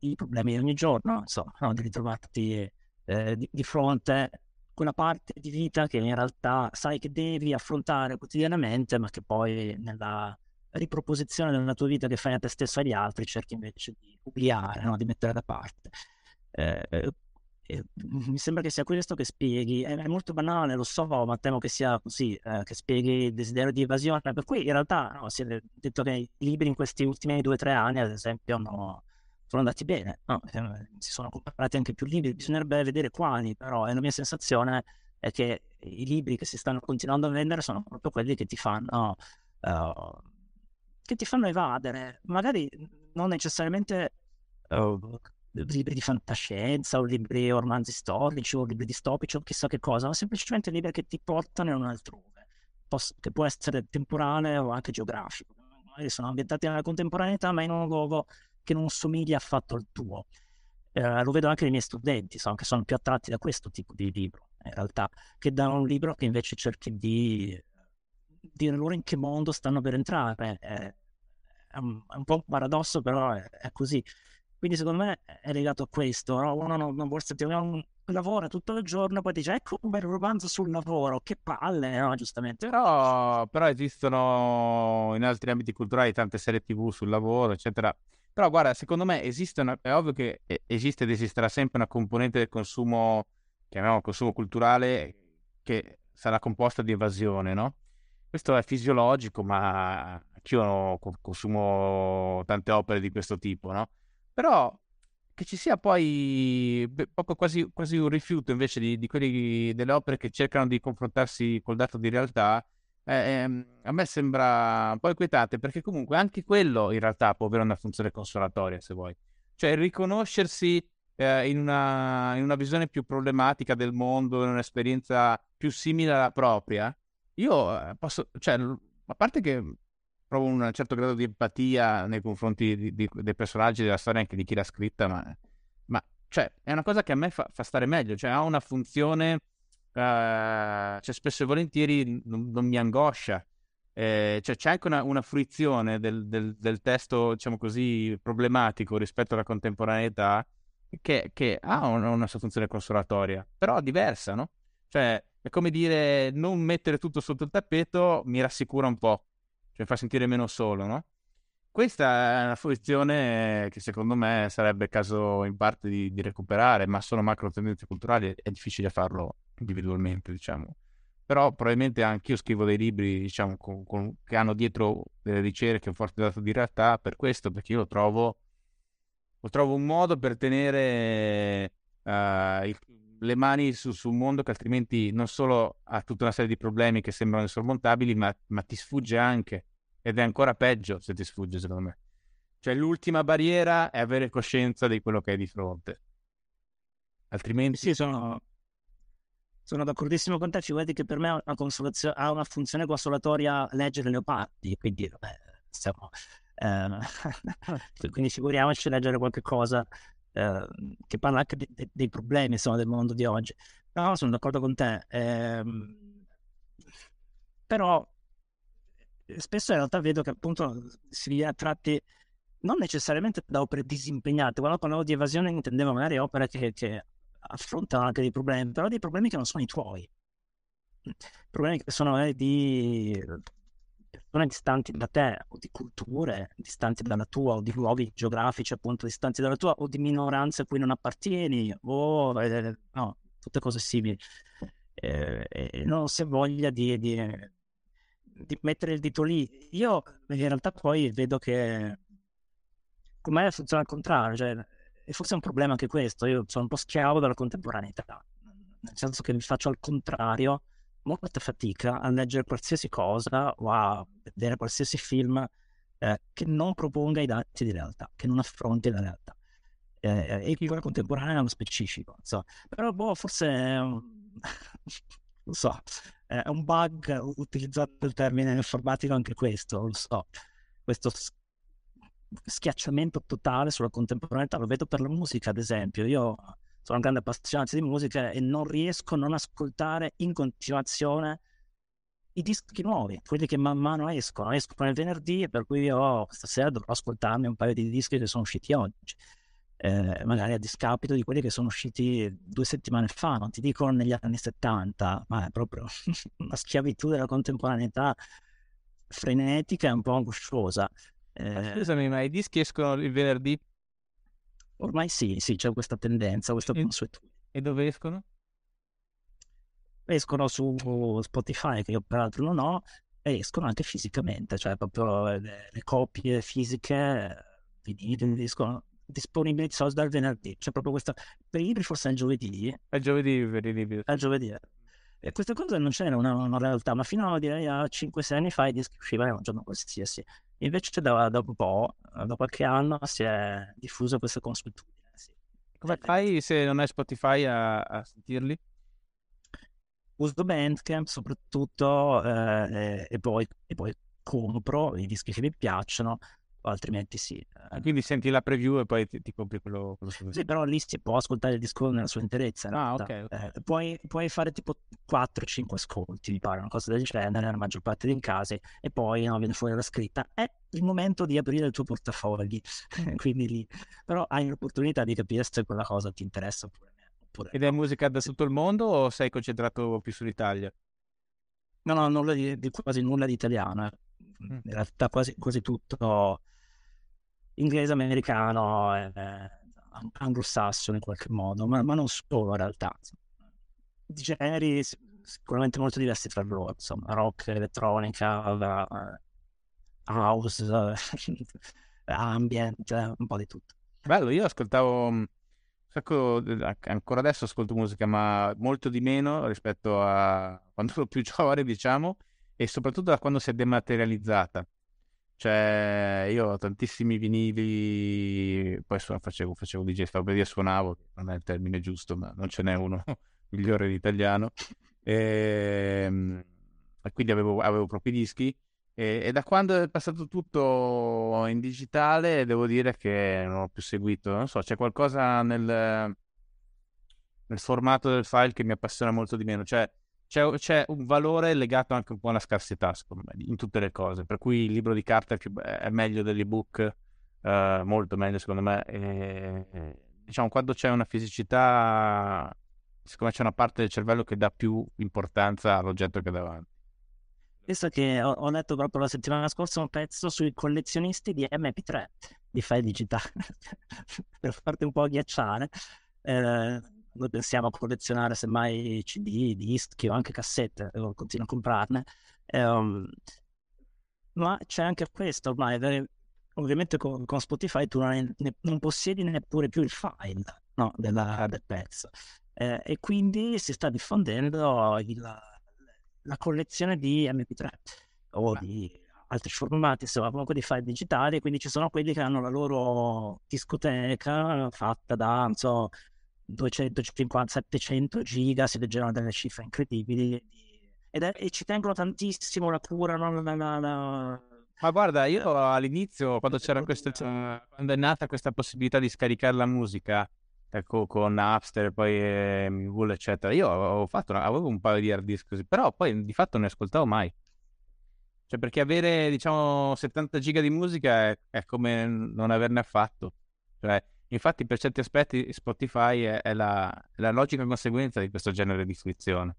i problemi di ogni giorno, insomma, no? di ritrovarti eh, di, di, fronte quella parte di vita che in realtà sai che devi affrontare quotidianamente, ma che poi nella riproposizione della tua vita che fai a te stesso e agli altri cerchi invece di obbligare, no? di mettere da parte. Eh, mi sembra che sia questo che spieghi, è, è, molto banale, lo so, ma temo che sia così, eh, che spieghi il desiderio di evasione, per cui in realtà no, si è detto che i libri in questi ultimi due o tre anni, ad esempio, no, sono andati bene, no, eh, si sono comprati anche più libri, bisognerebbe vedere quali, però la mia sensazione è che i libri che si stanno continuando a vendere sono proprio quelli che ti fanno, uh, che ti fanno evadere, magari non necessariamente... Uh, libri di fantascienza o libri o romanzi storici o libri distopici o chissà che cosa, ma semplicemente libri che ti portano in un altrove, che può essere temporale o anche geografico. Magari sono ambientati nella contemporaneità, ma in un luogo che non somiglia affatto al tuo. Eh, lo vedo anche nei miei studenti, so, che sono più attratti da questo tipo di libro, in realtà, che da un libro che invece cerchi di dire loro in che mondo stanno per entrare. È, è, un, è un, po' un paradosso, però è, è così. Quindi secondo me è legato a questo, no? uno non, non vuole sentire un lavora tutto il giorno, poi dice ecco un bel romanzo sul lavoro, che palle, no? Giustamente. Però, però esistono in altri ambiti culturali tante serie tv sul lavoro, eccetera. Però guarda, secondo me esiste una, è ovvio che esiste ed esisterà sempre una componente del consumo, chiamiamolo consumo culturale, che sarà composta di evasione, no? Questo è fisiologico, ma anch'io consumo tante opere di questo tipo, no? Però che ci sia poi proprio quasi, quasi un rifiuto invece di, di quelli delle opere che cercano di confrontarsi col dato di realtà, eh, ehm, a me sembra un po' inquietante perché comunque anche quello in realtà può avere una funzione consolatoria se vuoi. Cioè riconoscersi eh, in, una, in, una, visione più problematica del mondo, in un'esperienza più simile alla propria, io eh, posso, cioè, a parte che provo un certo grado di empatia nei confronti di, di, dei personaggi della storia, anche di chi l'ha scritta, ma, ma cioè, è una cosa che a me fa, fa stare meglio, cioè ha una funzione, uh, cioè spesso e volentieri non, non mi angoscia. Eh, cioè c'è anche una, una fruizione del, del, del, testo, diciamo così, problematico rispetto alla contemporaneità che, che ha una, una, sua funzione consolatoria, però diversa, no? Cioè, è come dire, non mettere tutto sotto il tappeto mi rassicura un po', cioè fa sentire meno solo, no? Questa è una fruizione che secondo me sarebbe caso in parte di, di recuperare, ma sono macro tendenze culturali, è difficile farlo individualmente, diciamo. Però probabilmente anch'io scrivo dei libri, diciamo, con, con, che hanno dietro delle ricerche, un forte dato di realtà, per questo, perché io lo trovo, lo trovo un modo per tenere uh, il, le mani su, su, un mondo che altrimenti non solo ha tutta una serie di problemi che sembrano insormontabili, ma, ma ti sfugge anche. Ed è ancora peggio se ti sfugge, secondo me. Cioè, l'ultima barriera è avere coscienza di quello che hai di fronte. Altrimenti... Sì, sono, sono d'accordissimo con te. Figurati che per me ha una, ha una funzione consolatoria leggere Leopardi, quindi vabbè, stiamo... Eh, (laughs) quindi figuriamoci leggere qualche cosa eh, che parla anche de- de- dei problemi insomma, del mondo di oggi. No, sono d'accordo con te. Eh, però spesso in realtà vedo che appunto si viene attratti non necessariamente da opere disimpegnate. Quando parlavo di evasione intendevo magari opere che, che affrontano anche dei problemi, però dei problemi che non sono i tuoi. Problemi che sono magari di persone distanti da te, o di culture distanti dalla tua, o di luoghi geografici appunto distanti dalla tua, o di minoranze a cui non appartieni, o eh, no, tutte cose simili. Eh, non si voglia di, di, di, mettere il dito lì. Io in realtà poi vedo che con funziona al contrario, cioè, e forse è un problema anche questo, io sono un po' schiavo della contemporaneità, nel senso che mi faccio al contrario molta fatica a leggere qualsiasi cosa o a vedere qualsiasi film eh, che non proponga i dati di realtà, che non affronti la realtà. Eh, e quella contemporanea uno specifico. So. Però boh, forse (laughs) non so, è un bug utilizzato il termine informatico anche questo, lo so. Questo schiacciamento totale sulla contemporaneità lo vedo per la musica, ad esempio. Io sono un grande appassionato di musica e non riesco a non ascoltare in continuazione i dischi nuovi, quelli che man mano escono, escono il venerdì, per cui io stasera dovrò ascoltarmi un paio di dischi che sono usciti oggi, eh, magari a discapito di quelli che sono usciti due settimane fa, non ti dico negli anni 70, ma è proprio (laughs) una schiavitù della contemporaneità frenetica e un po' angosciosa. Eh, Scusami, ma i dischi escono il venerdì Ormai sì, sì, c'è questa tendenza, questa e, consuetudine. E dove escono? Escono su Spotify, che io peraltro non ho, e escono anche fisicamente, cioè proprio le, le copie fisiche, vinili, escono disponibili solo dal venerdì. C'è proprio questa... Per i libri forse è il giovedì. È il giovedì per i libri. È giovedì. E questa cosa non c'era una, una realtà, ma fino a, direi, a 5-6 anni fa i dischi uscivano un giorno qualsiasi. Invece da, da, un po', da qualche anno, si è diffusa questa consuetudine. Sì. Come fai se non hai Spotify a, a sentirli? Uso Bandcamp soprattutto eh, e, poi, e poi compro i dischi che mi piacciono altrimenti sì. Eh. Quindi senti la preview e poi ti, ti compri quello, quello Sì, però lì si può ascoltare il disco nella sua interezza. Ah, ok. okay. Eh, puoi, puoi, fare tipo 4-5 ascolti, mi pare, una cosa del genere, nella maggior parte dei casi, e poi no, viene fuori la scritta. È il momento di aprire il tuo portafogli, (laughs) quindi lì. Però hai l'opportunità di capire se quella cosa ti interessa oppure, oppure Ed è musica da tutto il mondo o sei concentrato più sull'Italia? No, no, nulla di, di, quasi nulla di italiano. Eh. Mm. In realtà quasi, quasi tutto inglese americano, eh, anglosassone in qualche modo, ma, ma, non solo in realtà. Di generi sicuramente molto diversi tra loro, insomma, rock, elettronica, uh, house, uh, (laughs) ambient, un po' di tutto. Bello, io ascoltavo sacco, ancora adesso ascolto musica, ma molto di meno rispetto a quando ero più (laughs) giovane, diciamo, e soprattutto da quando si è dematerializzata. Cioè, io ho tantissimi vinili, poi suon- facevo, facevo DJ, stavo per dire suonavo, non è il termine giusto, ma non ce n'è uno (laughs) migliore in italiano. E, ehm, e quindi avevo, avevo proprio i dischi. E, e, da quando è passato tutto in digitale, devo dire che non ho più seguito. Non so, c'è qualcosa nel, nel formato del file che mi appassiona molto di meno. Cioè, c'è, c'è, un valore legato anche un po' alla scarsità, secondo me, in tutte le cose. Per cui il libro di carta è, più, è meglio dell'ebook, uh, molto meglio, secondo me. E, diciamo, quando c'è una fisicità, secondo me c'è una parte del cervello che dà più importanza all'oggetto che è davanti. Penso che ho, ho, letto proprio la settimana scorsa un pezzo sui collezionisti di MP3, di file digitali, (laughs) per farti un po' ghiacciare. Eh, noi pensiamo a collezionare semmai CD, dischi o anche cassette, e continuo a comprarne. Um, ma c'è anche questo ormai, ovviamente con, con Spotify tu non, ne, non, possiedi neppure più il file no, della, del pezzo. Eh, e quindi si sta diffondendo il, la collezione di MP3 o di altri formati, insomma comunque di file digitali, quindi ci sono quelli che hanno la loro discoteca fatta da, non so, 250-700 giga, si leggevano delle cifre incredibili ed è, e ci tengono tantissimo, la curano, la, la, la... Ma guarda, io all'inizio, quando c'era questa, quando è nata questa possibilità di scaricare la musica, ecco, con Napster, poi eh, Google, eccetera, io fatto, avevo un paio di hard disk così, però poi di fatto non ne ascoltavo mai. Cioè, perché avere, diciamo, 70 giga di musica è, è come non averne affatto. Cioè, Infatti, per certi aspetti, Spotify è, è, la, la, logica conseguenza di questo genere di fruizione.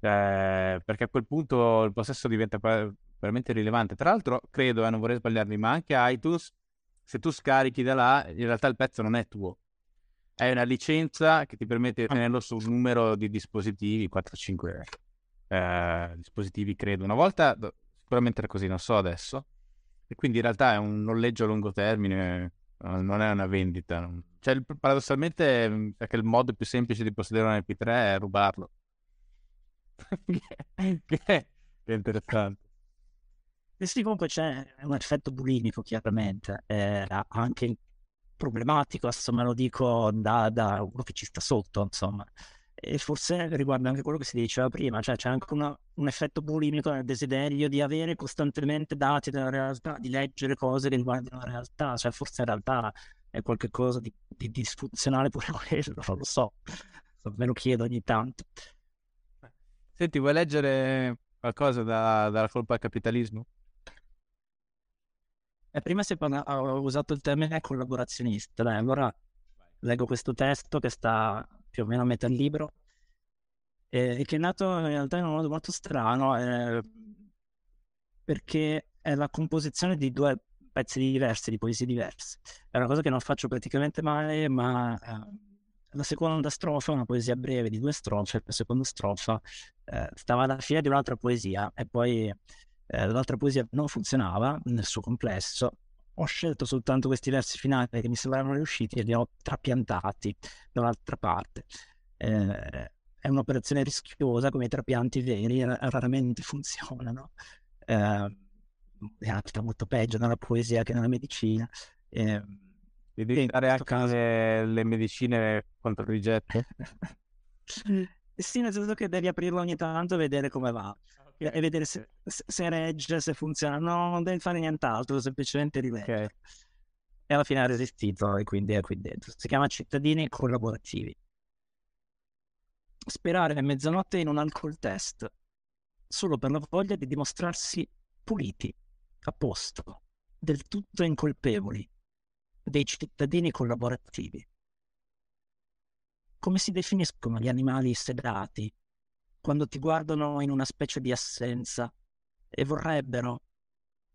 Eh, perché a quel punto il possesso diventa veramente rilevante. Tra l'altro, credo, eh, non vorrei sbagliarmi, ma anche iTunes, se tu scarichi da là, in realtà il pezzo non è tuo. È una licenza che ti permette di tenerlo su un numero di dispositivi, 4-5 eh, dispositivi, credo. Una volta sicuramente era così, non so adesso. E quindi in realtà è un noleggio a lungo termine non è una vendita. Cioè, paradossalmente mm, è che il modo più semplice di possedere un MP3 è rubarlo. (laughs) che, è, interessante. E sì, comunque c'è un effetto bulimico, chiaramente, è anche problematico, insomma, lo dico da, da uno che ci sta sotto, insomma e forse riguarda anche quello che si diceva prima, cioè c'è anche una, un effetto bulimico nel desiderio di avere costantemente dati della realtà, di leggere cose che riguardano la realtà, cioè forse in realtà è qualcosa di, di disfunzionale pure (laughs) quello, non lo so, me lo chiedo ogni tanto. Senti, vuoi leggere qualcosa da, dalla colpa al capitalismo? Eh, prima si parla, ho usato il termine collaborazionista, dai, allora leggo questo testo che sta più o meno a metà libro, e, e che è nato in realtà in un modo molto strano, eh, perché è la composizione di due pezzi diversi, di poesie diverse. È una cosa che non faccio praticamente mai, ma eh, la seconda strofa una poesia breve di due strofe, la seconda strofa eh, stava alla fine di un'altra poesia e poi eh, l'altra poesia non funzionava nel suo complesso ho scelto soltanto questi versi finali che mi sembravano riusciti e li ho trapiantati da un'altra parte. Eh, è un'operazione rischiosa, come i trapianti veri raramente (laughs) funzionano. Eh, è altra molto peggio nella poesia che nella medicina. Eh, Devi dare anche caso... le medicine contro il rigetto? (laughs) sì, nel senso che devi aprirlo ogni tanto e vedere come va e vedere se, se, regge, se funziona. No, non devi fare nient'altro, semplicemente rileggere. Okay. E alla fine ha resistito e quindi è qui dentro. Si chiama cittadini collaborativi. Sperare a mezzanotte in un alcol test solo per la voglia di dimostrarsi puliti, a posto, del tutto incolpevoli, dei cittadini collaborativi. Come si definiscono gli animali sedati quando ti guardano in una specie di assenza e vorrebbero,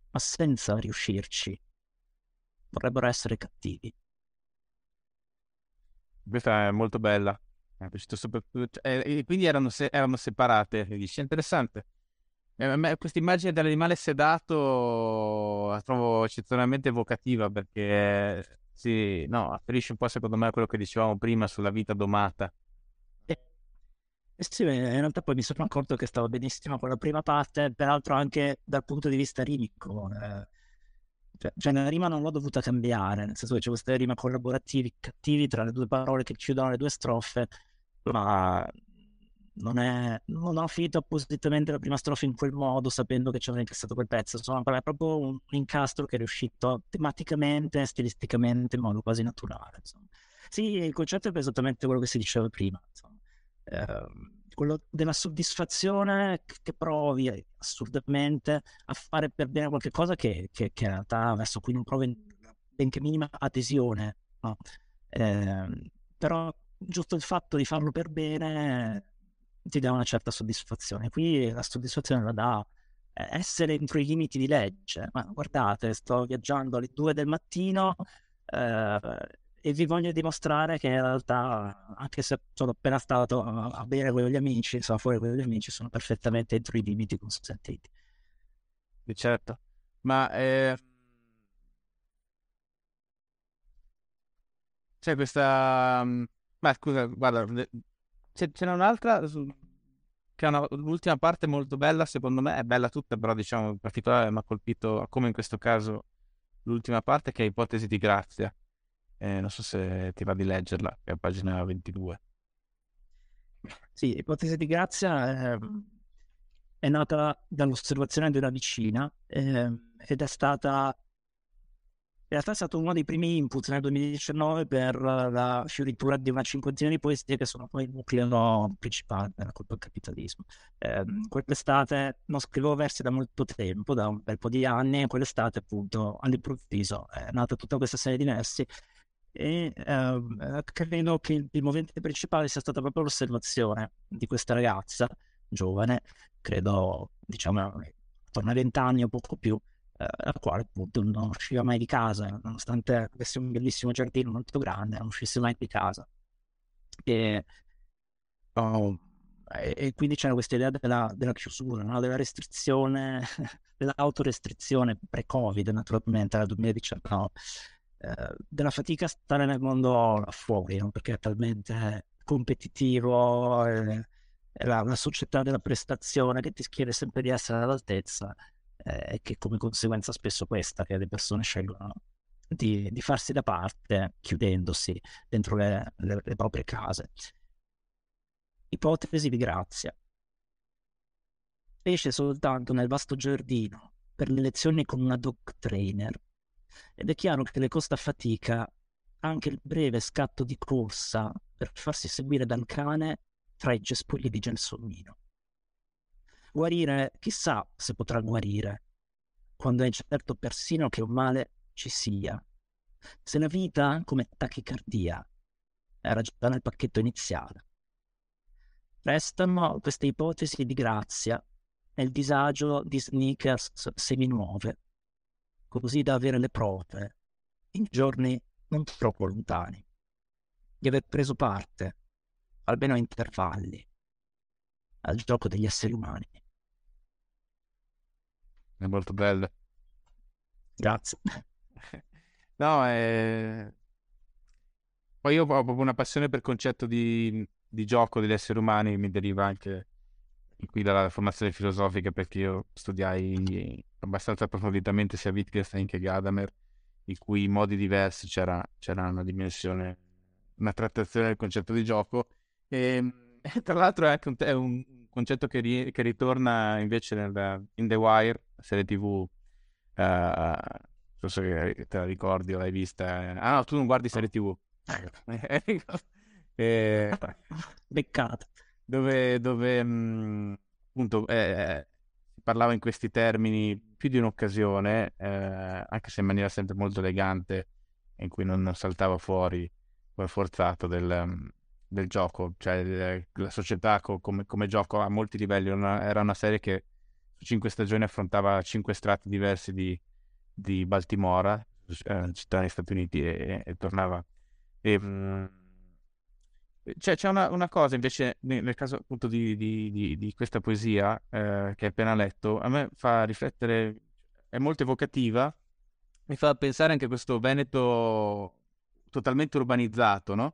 ma senza riuscirci, vorrebbero essere cattivi. Questa è molto bella. Soprattutto... E cioè, quindi erano, se... erano separate. Dici, interessante. Eh, questa immagine dell'animale sedato la trovo eccezionalmente evocativa perché sì, no, afferisce un po' secondo me a quello che dicevamo prima sulla vita domata. Eh sì, in realtà poi mi sono accorto che stava benissimo con la prima parte, peraltro anche dal punto di vista rimico. Eh, cioè, cioè, la rima non l'ho dovuta cambiare, nel senso che c'è questa rima collaborativi, cattivi tra le due parole che chiudono le due strofe, ma non, è, non ho finito appositamente la prima strofa in quel modo, sapendo che ci avrei incassato quel pezzo. Insomma, è proprio un incastro che è riuscito tematicamente, stilisticamente, in modo quasi naturale. Insomma. Sì, il concetto è esattamente quello che si diceva prima. Eh, quello della soddisfazione che provi assurdamente a fare per bene qualcosa che, che, che in realtà verso cui non provi benché minima adesione. No? Eh, però giusto il fatto di farlo per bene ti dà una certa soddisfazione. Qui la soddisfazione la dà eh, essere entro i limiti di legge. Ma guardate, sto viaggiando alle 2 del mattino eh, e vi voglio dimostrare che in realtà, anche se sono appena stato a, bere con gli amici, insomma, fuori con gli amici, sono perfettamente entro i limiti consentiti. Certo, ma eh... c'è questa... Mm, ma scusa, guarda, c'è, ce n'è un'altra che è una, l'ultima parte molto bella, secondo me, è bella tutta, però diciamo in particolare mi ha colpito, come in questo caso, l'ultima parte che è Ipotesi di Grazia. Eh, non so se ti va di leggerla, è a pagina 22. Sì, Ipotesi di Grazia eh, è nata dall'osservazione di una vicina eh, ed è stata in realtà è stato uno dei primi input nel 2019 per la fioritura di una cinquantina di poesie che sono poi il nucleo principale della colpa del capitalismo. Eh, quell'estate non scrivevo versi da molto tempo, da un bel po' di anni, e quell'estate appunto all'improvviso è nata tutta questa serie di versi e eh, credo che il, movente principale sia stata proprio l'osservazione di questa ragazza giovane, credo diciamo attorno ai vent'anni o poco più, eh, la quale appunto non usciva mai di casa, nonostante avesse un bellissimo giardino molto grande, non uscisse mai di casa. E, oh, e, e quindi c'era questa idea della, della chiusura, no? della restrizione, (laughs) dell'autorestrizione pre-Covid, naturalmente, nel 2019, eh, della fatica a stare nel mondo fuori, no? perché è talmente competitivo, è, la, una società della prestazione che ti chiede sempre di essere all'altezza eh, che come conseguenza spesso questa, che le persone scelgono di, di farsi da parte chiudendosi dentro le, le, le proprie case. Ipotesi di grazia. Esce soltanto nel vasto giardino per le lezioni con una dog trainer ed è chiaro che le costa fatica anche il breve scatto di corsa per farsi seguire dal cane tra i cespugli di gelsomino. Guarire, chissà se potrà guarire, quando è certo persino che un male ci sia. Se la vita, come tachicardia, era già nel pacchetto iniziale. Restano queste ipotesi di grazia e il disagio di sneakers seminuove, così da avere le prove, in giorni non troppo lontani, di aver preso parte, almeno a intervalli, al gioco degli esseri umani. È molto bello. Grazie. (laughs) No, è... Poi io ho proprio una passione per il concetto di, di gioco degli esseri umani, mi deriva anche qui dalla formazione filosofica, perché io studiai abbastanza approfonditamente sia Wittgenstein che Gadamer, in cui in modi diversi c'era, c'era una dimensione, una trattazione del concetto di gioco. E, e (laughs) tra l'altro è anche un, è un concetto che, ri, che, ritorna invece nel, in The Wire, serie tv, uh, non so se te la ricordi o l'hai vista. Ah no, tu non guardi serie tv. e... Beccato. Dove, dove mh, appunto eh, parlava in questi termini più di un'occasione, eh, anche se in maniera sempre molto elegante, in cui non, non saltava fuori quel forzato del, del gioco, cioè la società co- come, come, gioco a molti livelli. Una, era una serie che su cinque stagioni affrontava cinque strati diversi di, di Baltimora, eh, città negli Stati Uniti, e, e tornava. E, mh, mm, c'è, c'è una, una, cosa invece nel, caso appunto di, di, di, di questa poesia eh, che hai appena letto, a me fa riflettere, è molto evocativa, mi fa pensare anche a questo Veneto totalmente urbanizzato, no?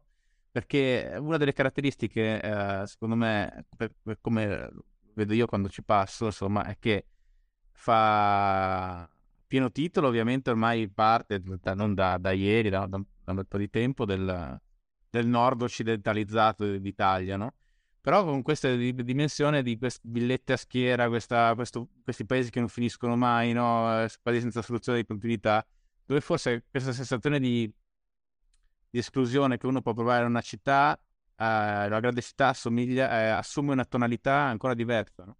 perché una delle caratteristiche, eh, secondo me, per, per come vedo io quando ci passo, insomma, è che fa pieno titolo, ovviamente ormai parte, non da, da ieri, da, da, un bel po' di tempo, del, del nord occidentalizzato d'Italia, no? Però con questa dimensione di queste villette a schiera, questa, questo, questi paesi che non finiscono mai, no? Quasi senza soluzione di continuità, dove forse questa sensazione di di esclusione che uno può provare in una città, eh, la grande città assomiglia, eh, assume una tonalità ancora diversa, no?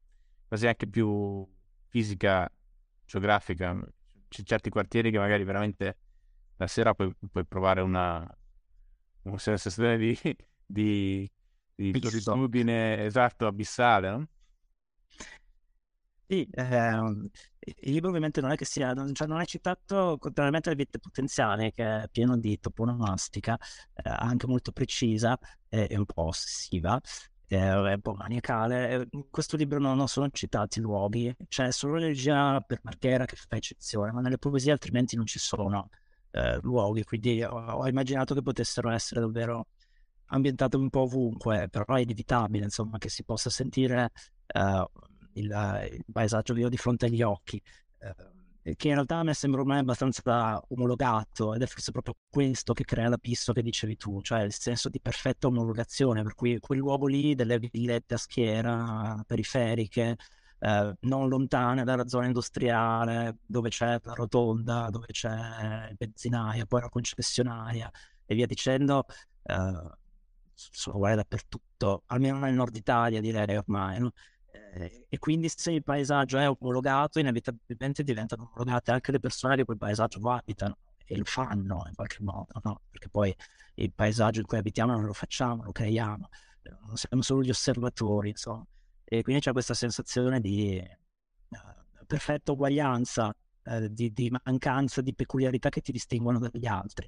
quasi anche più fisica, geografica. C'è certi quartieri che magari veramente la sera puoi, puoi provare una, una sensazione di, di, di solitudine esatto, abissale, no? Sì, ehm, il libro ovviamente non è che sia, non, cioè non è citato contrariamente alle vite potenziali, che è pieno di toponomastica, eh, anche molto precisa e, e un po' ossessiva, eh, è un po' maniacale. In questo libro non, non sono citati luoghi, c'è solo l'elegia per Marghera che fa eccezione, ma nelle poesie altrimenti non ci sono eh, luoghi, quindi ho, ho, immaginato che potessero essere davvero ambientate un po' ovunque, però è inevitabile insomma che si possa sentire uh, il, il, paesaggio ho di fronte agli occhi, uh, che in realtà a me sembra ormai abbastanza omologato ed è forse proprio questo che crea l'abisso che dicevi tu, cioè il senso di perfetta omologazione, per cui quel luogo lì delle villette a schiera, periferiche, eh, non lontane dalla zona industriale, dove c'è la rotonda, dove c'è il benzinaio, poi la concessionaria e via dicendo, eh, sono uguali dappertutto, almeno nel nord Italia direi ormai. No? Eh, e quindi se il paesaggio è omologato, inevitabilmente diventano omologate anche le persone che quel paesaggio abitano e lo fanno in qualche modo, no? perché poi il paesaggio in cui abitiamo non lo facciamo, lo creiamo, non siamo solo gli osservatori, insomma. E quindi c'è questa sensazione di uh, perfetta uguaglianza, uh, di, di, mancanza di peculiarità che ti distinguono dagli altri.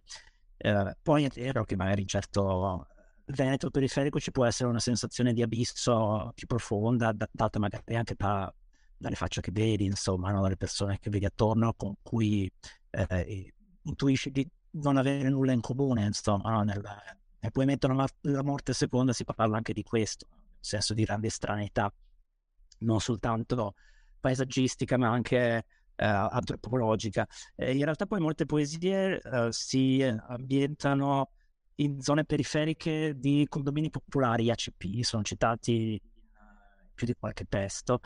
Uh, poi è vero che magari in certo Veneto periferico ci può essere una sensazione di abisso più profonda, data magari anche da, dalle facce che vedi, insomma, no? dalle persone che vedi attorno con cui eh, intuisci di non avere nulla in comune, insomma, no? nel, nel poi mettono la morte seconda si parla anche di questo senso di grande estraneità, non soltanto paesaggistica ma anche eh, antropologica. Eh, in realtà poi molte poesie eh, si ambientano in zone periferiche di condomini popolari ACP, sono citati più di qualche testo,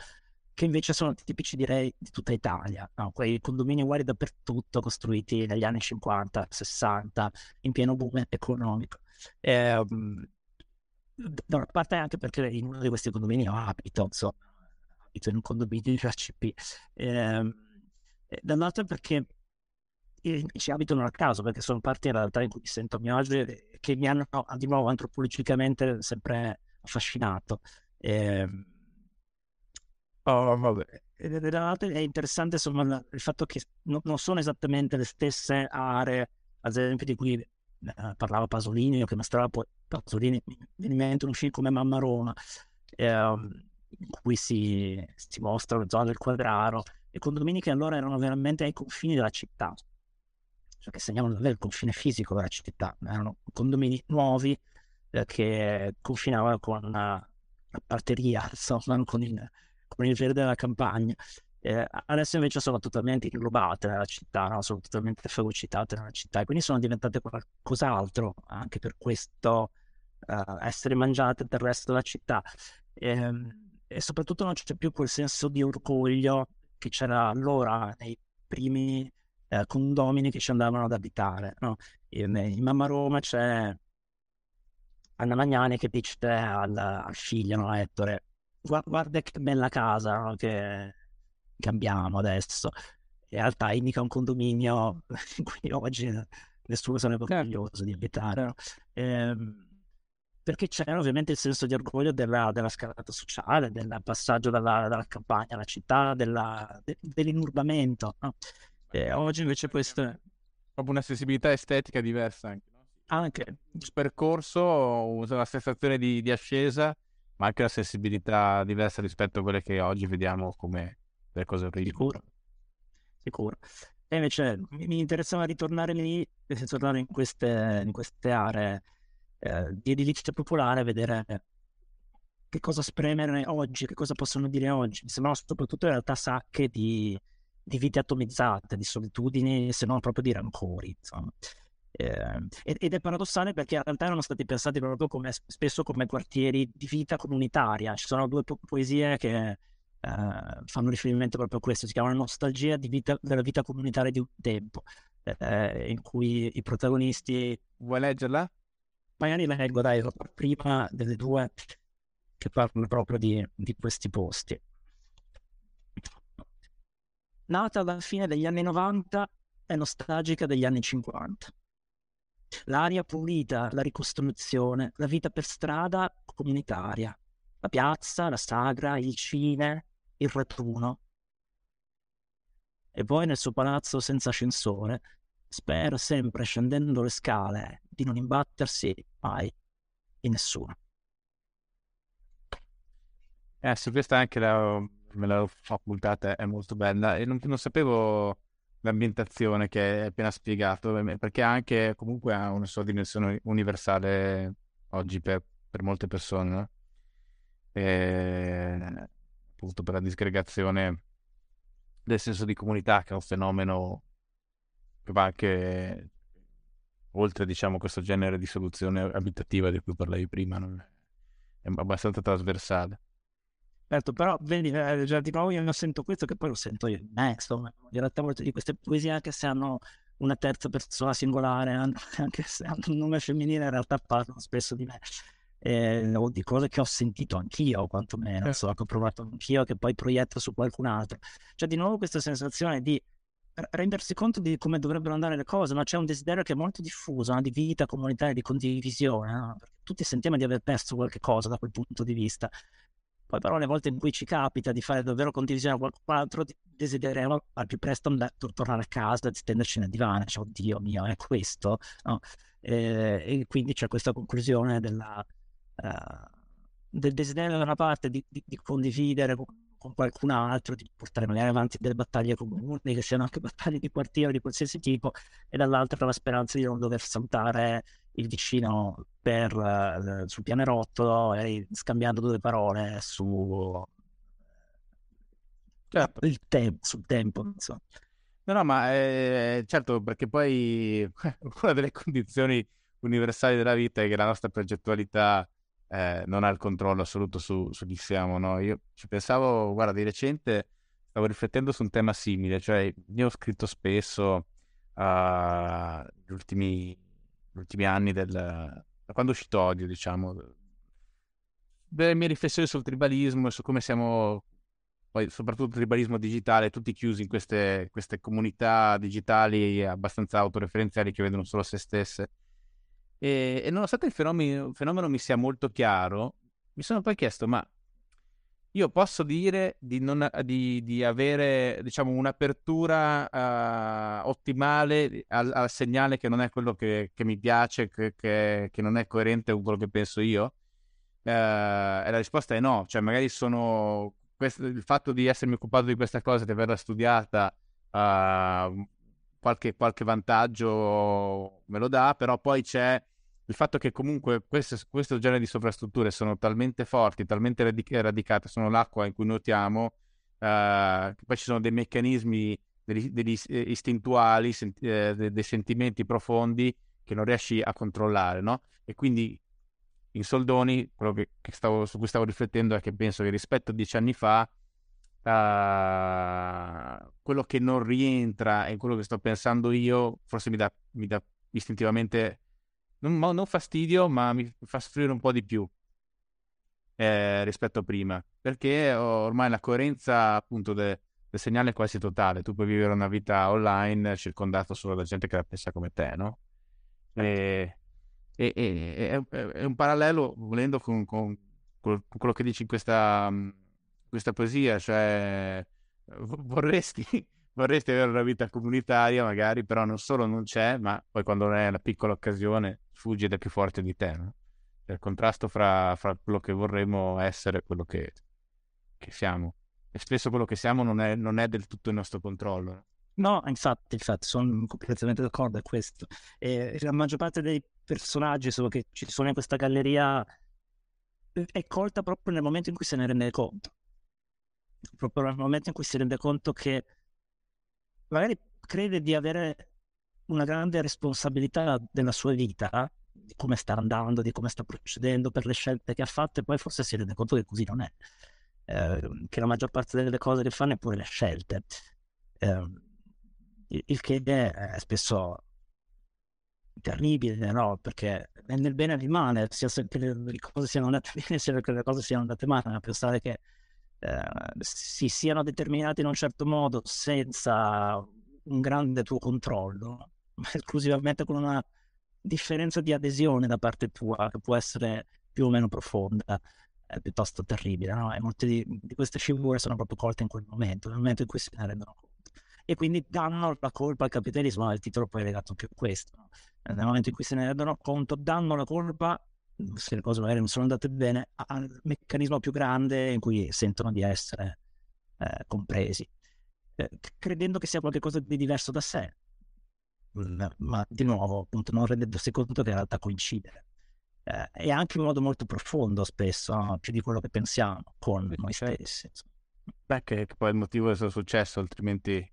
che invece sono tipici direi di tutta Italia, no? quei condomini uguali dappertutto, costruiti negli anni 50, 60, in pieno boom economico. Eh, da una parte anche perché in uno di questi condomini io abito, insomma, abito in un condominio di ACP, ehm, e dall'altra perché ci abitano a caso, perché sono parti in realtà in cui mi sento a mio agio e che mi hanno di nuovo antropologicamente sempre affascinato. E, oh, vabbè. Dall'altra è interessante insomma il fatto che non sono esattamente le stesse aree, ad esempio, di cui eh, parlava Pasolini, o che mostrava poi Pasolini, mi viene in mente un film come Mamma Roma, eh, in cui si, si mostra la zona del quadraro, e condomini che allora erano veramente ai confini della città, cioè che segnavano davvero il confine fisico della città, erano condomini nuovi eh, che confinavano con una, una parteria, (laughs) insomma, con il, con il verde della campagna. Eh, adesso invece sono totalmente inglobate nella città, no? sono totalmente fagocitate nella città e quindi sono diventate qualcos'altro anche per questo uh, essere mangiate del resto della città. E, ehm, e, soprattutto non c'è più quel senso di orgoglio che c'era allora nei primi uh, condomini che ci andavano ad abitare. No? In, in Mamma Roma c'è Anna Magnani che dice al, al figlio, no? Ettore, guarda che bella casa no? che cambiamo adesso. In realtà indica un condominio (laughs) in cui oggi nessuno sarebbe certo. orgoglioso di abitare. Ehm, perché c'è ovviamente il senso di orgoglio della, della scalata sociale, del passaggio dalla, dalla campagna alla città, della, de, dell'inurbamento. No? E oggi invece questo è... Proprio una sensibilità estetica diversa anche. No? Anche. Un percorso, una sensazione di, di ascesa, ma anche una sensibilità diversa rispetto a quelle che oggi vediamo come le cose orribili. Sicuro. E invece mi, mi interessava ritornare lì, tornare in queste, in queste aree eh, di edilizia popolare, vedere che cosa spremere oggi, che cosa possono dire oggi. Mi sembrano soprattutto in realtà sacche di, di vite atomizzate, di solitudini, se non proprio di rancori, insomma. Eh, ed è paradossale perché in realtà erano stati pensati proprio come, spesso come quartieri di vita comunitaria. Ci sono due po- poesie che Uh, fanno riferimento proprio a questo, si chiama Nostalgia vita, della vita comunitaria di un tempo. eh, in cui i protagonisti... Vuoi leggerla? Magari la leggo, dai, prima delle due che parlano proprio di, di questi posti. Nata alla fine degli anni 90, è nostalgica degli anni 50. L'aria pulita, la ricostruzione, la vita per strada comunitaria, la piazza, la sagra, il cine, il retuno. E poi nel suo palazzo senza ascensore spera sempre scendendo le scale di non imbattersi mai in nessuno. Eh, su questa anche la, me l'ho facultata, è molto bella e non, non, sapevo l'ambientazione che è appena spiegato, perché anche comunque ha una sua dimensione universale oggi per, per molte persone, no? e, appunto per la disgregazione del senso di comunità, che è un fenomeno che va anche oltre, diciamo, questo genere di soluzione abitativa di cui parlavi prima, è abbastanza trasversale. Certo, però vedi, eh, già di nuovo io sento questo che poi lo sento io in insomma, in realtà molte di queste poesie anche se hanno una terza persona singolare, (laughs) anche se hanno un nome femminile in realtà parlano spesso di me eh, o di cose che ho sentito anch'io, quantomeno, eh. so, che ho provato anch'io, che poi proietto su qualcun altro. C'è di nuovo questa sensazione di rendersi conto di come dovrebbero andare le cose, ma c'è un desiderio che è molto diffuso, no? di vita comunitaria, di condivisione, no? tutti sentiamo di aver perso qualche cosa da quel punto di vista. Poi però le volte in cui ci capita di fare davvero condivisione con qualcun altro, desideriamo al più presto andare, tornare a casa, e stenderci nel divano, cioè, oddio mio, è questo, no? e, e quindi c'è questa conclusione della, del desiderio da una parte di, di, di condividere con, con, qualcun altro, di portare magari avanti delle battaglie comuni, che siano anche (laughs) battaglie di quartiere di qualsiasi tipo, e dall'altra la speranza di non dover saltare il vicino per, uh, sul pianerottolo e scambiando due parole su certo. il tempo, sul tempo. Insomma. No, no, ma eh, certo, perché poi (laughs) una delle condizioni universali della vita è che la nostra progettualità eh, non ha il controllo assoluto su, su chi siamo. No? Io ci pensavo, guarda, di recente stavo riflettendo su un tema simile, cioè io ho scritto spesso uh, gli, ultimi, gli ultimi anni del, da quando è uscito Odio, diciamo, delle mie riflessioni sul tribalismo e su come siamo, poi soprattutto il tribalismo digitale, tutti chiusi in queste, queste comunità digitali abbastanza autoreferenziali che vedono solo se stesse. E, e nonostante il fenomeno, il fenomeno, mi sia molto chiaro, mi sono poi chiesto, ma io posso dire di, non, di, di avere diciamo, un'apertura uh, ottimale al, al, segnale che non è quello che, che mi piace, che, che, che, non è coerente con quello che penso io? Uh, e la risposta è no, cioè magari sono questo, il fatto di essermi occupato di questa cosa, di averla studiata, uh, qualche, qualche vantaggio me lo dà, però poi c'è il fatto che comunque queste, questo genere di sovrastrutture sono talmente forti, talmente radic- radicate, sono l'acqua in cui nuotiamo, uh, che poi ci sono dei meccanismi degli, degli istintuali, sen- eh, dei, dei sentimenti profondi che non riesci a controllare, no? E quindi in soldoni, quello che, che stavo, su cui stavo riflettendo è che penso che rispetto a dieci anni fa, uh, quello che non rientra in quello che sto pensando io, forse mi dà istintivamente non, non fastidio, ma mi fa soffrire un po' di più eh, rispetto a prima, perché ormai la coerenza appunto de, del segnale è quasi totale. Tu puoi vivere una vita online circondato solo da gente che la pensa come te, no? E, e, e è, un parallelo, volendo, con, con, con, quello che dici in questa, questa poesia, cioè vorresti (laughs) vorresti avere una vita comunitaria magari, però non solo non c'è, ma poi quando non è una piccola occasione sfugge ed è più forte di te. No? Cioè, il contrasto fra, fra, quello che vorremmo essere e quello che, che, siamo. E spesso quello che siamo non è, non è del tutto il nostro controllo. No? Infatti, infatti, sono completamente d'accordo a questo. E la maggior parte dei personaggi che ci sono in questa galleria è colta proprio nel momento in cui se ne rende conto. Proprio nel momento in cui si rende conto che magari crede di avere una grande responsabilità della sua vita, di come sta andando, di come sta procedendo, per le scelte che ha fatto, e poi forse si rende conto che così non è. Eh, che la maggior parte delle cose che fa neppure le scelte. Eh, il, che è spesso terribile, no? Perché nel bene e male, sia che le cose siano andate (laughs) bene, sia che le cose siano andate male, a pensare che eh, si siano determinate in un certo modo senza un grande tuo controllo, ma (laughs) esclusivamente con una differenza di adesione da parte tua che può essere più o meno profonda, è piuttosto terribile, no? E molte di, di queste figure sono proprio colte in quel momento, nel momento in cui se ne rendono conto. E quindi danno la colpa al capitalismo, il titolo poi è legato più a questo. No? Nel momento in cui se ne rendono conto, danno la colpa, se le cose magari non sono andate bene, al meccanismo più grande in cui sentono di essere eh, compresi, eh, credendo che sia qualcosa di diverso da sé. Ma di nuovo, appunto, non rendendosi conto che in realtà coincide eh, e anche in modo molto profondo spesso, no? più di quello che pensiamo con noi certo. stessi. Beh, che, che, poi è il motivo del suo successo, altrimenti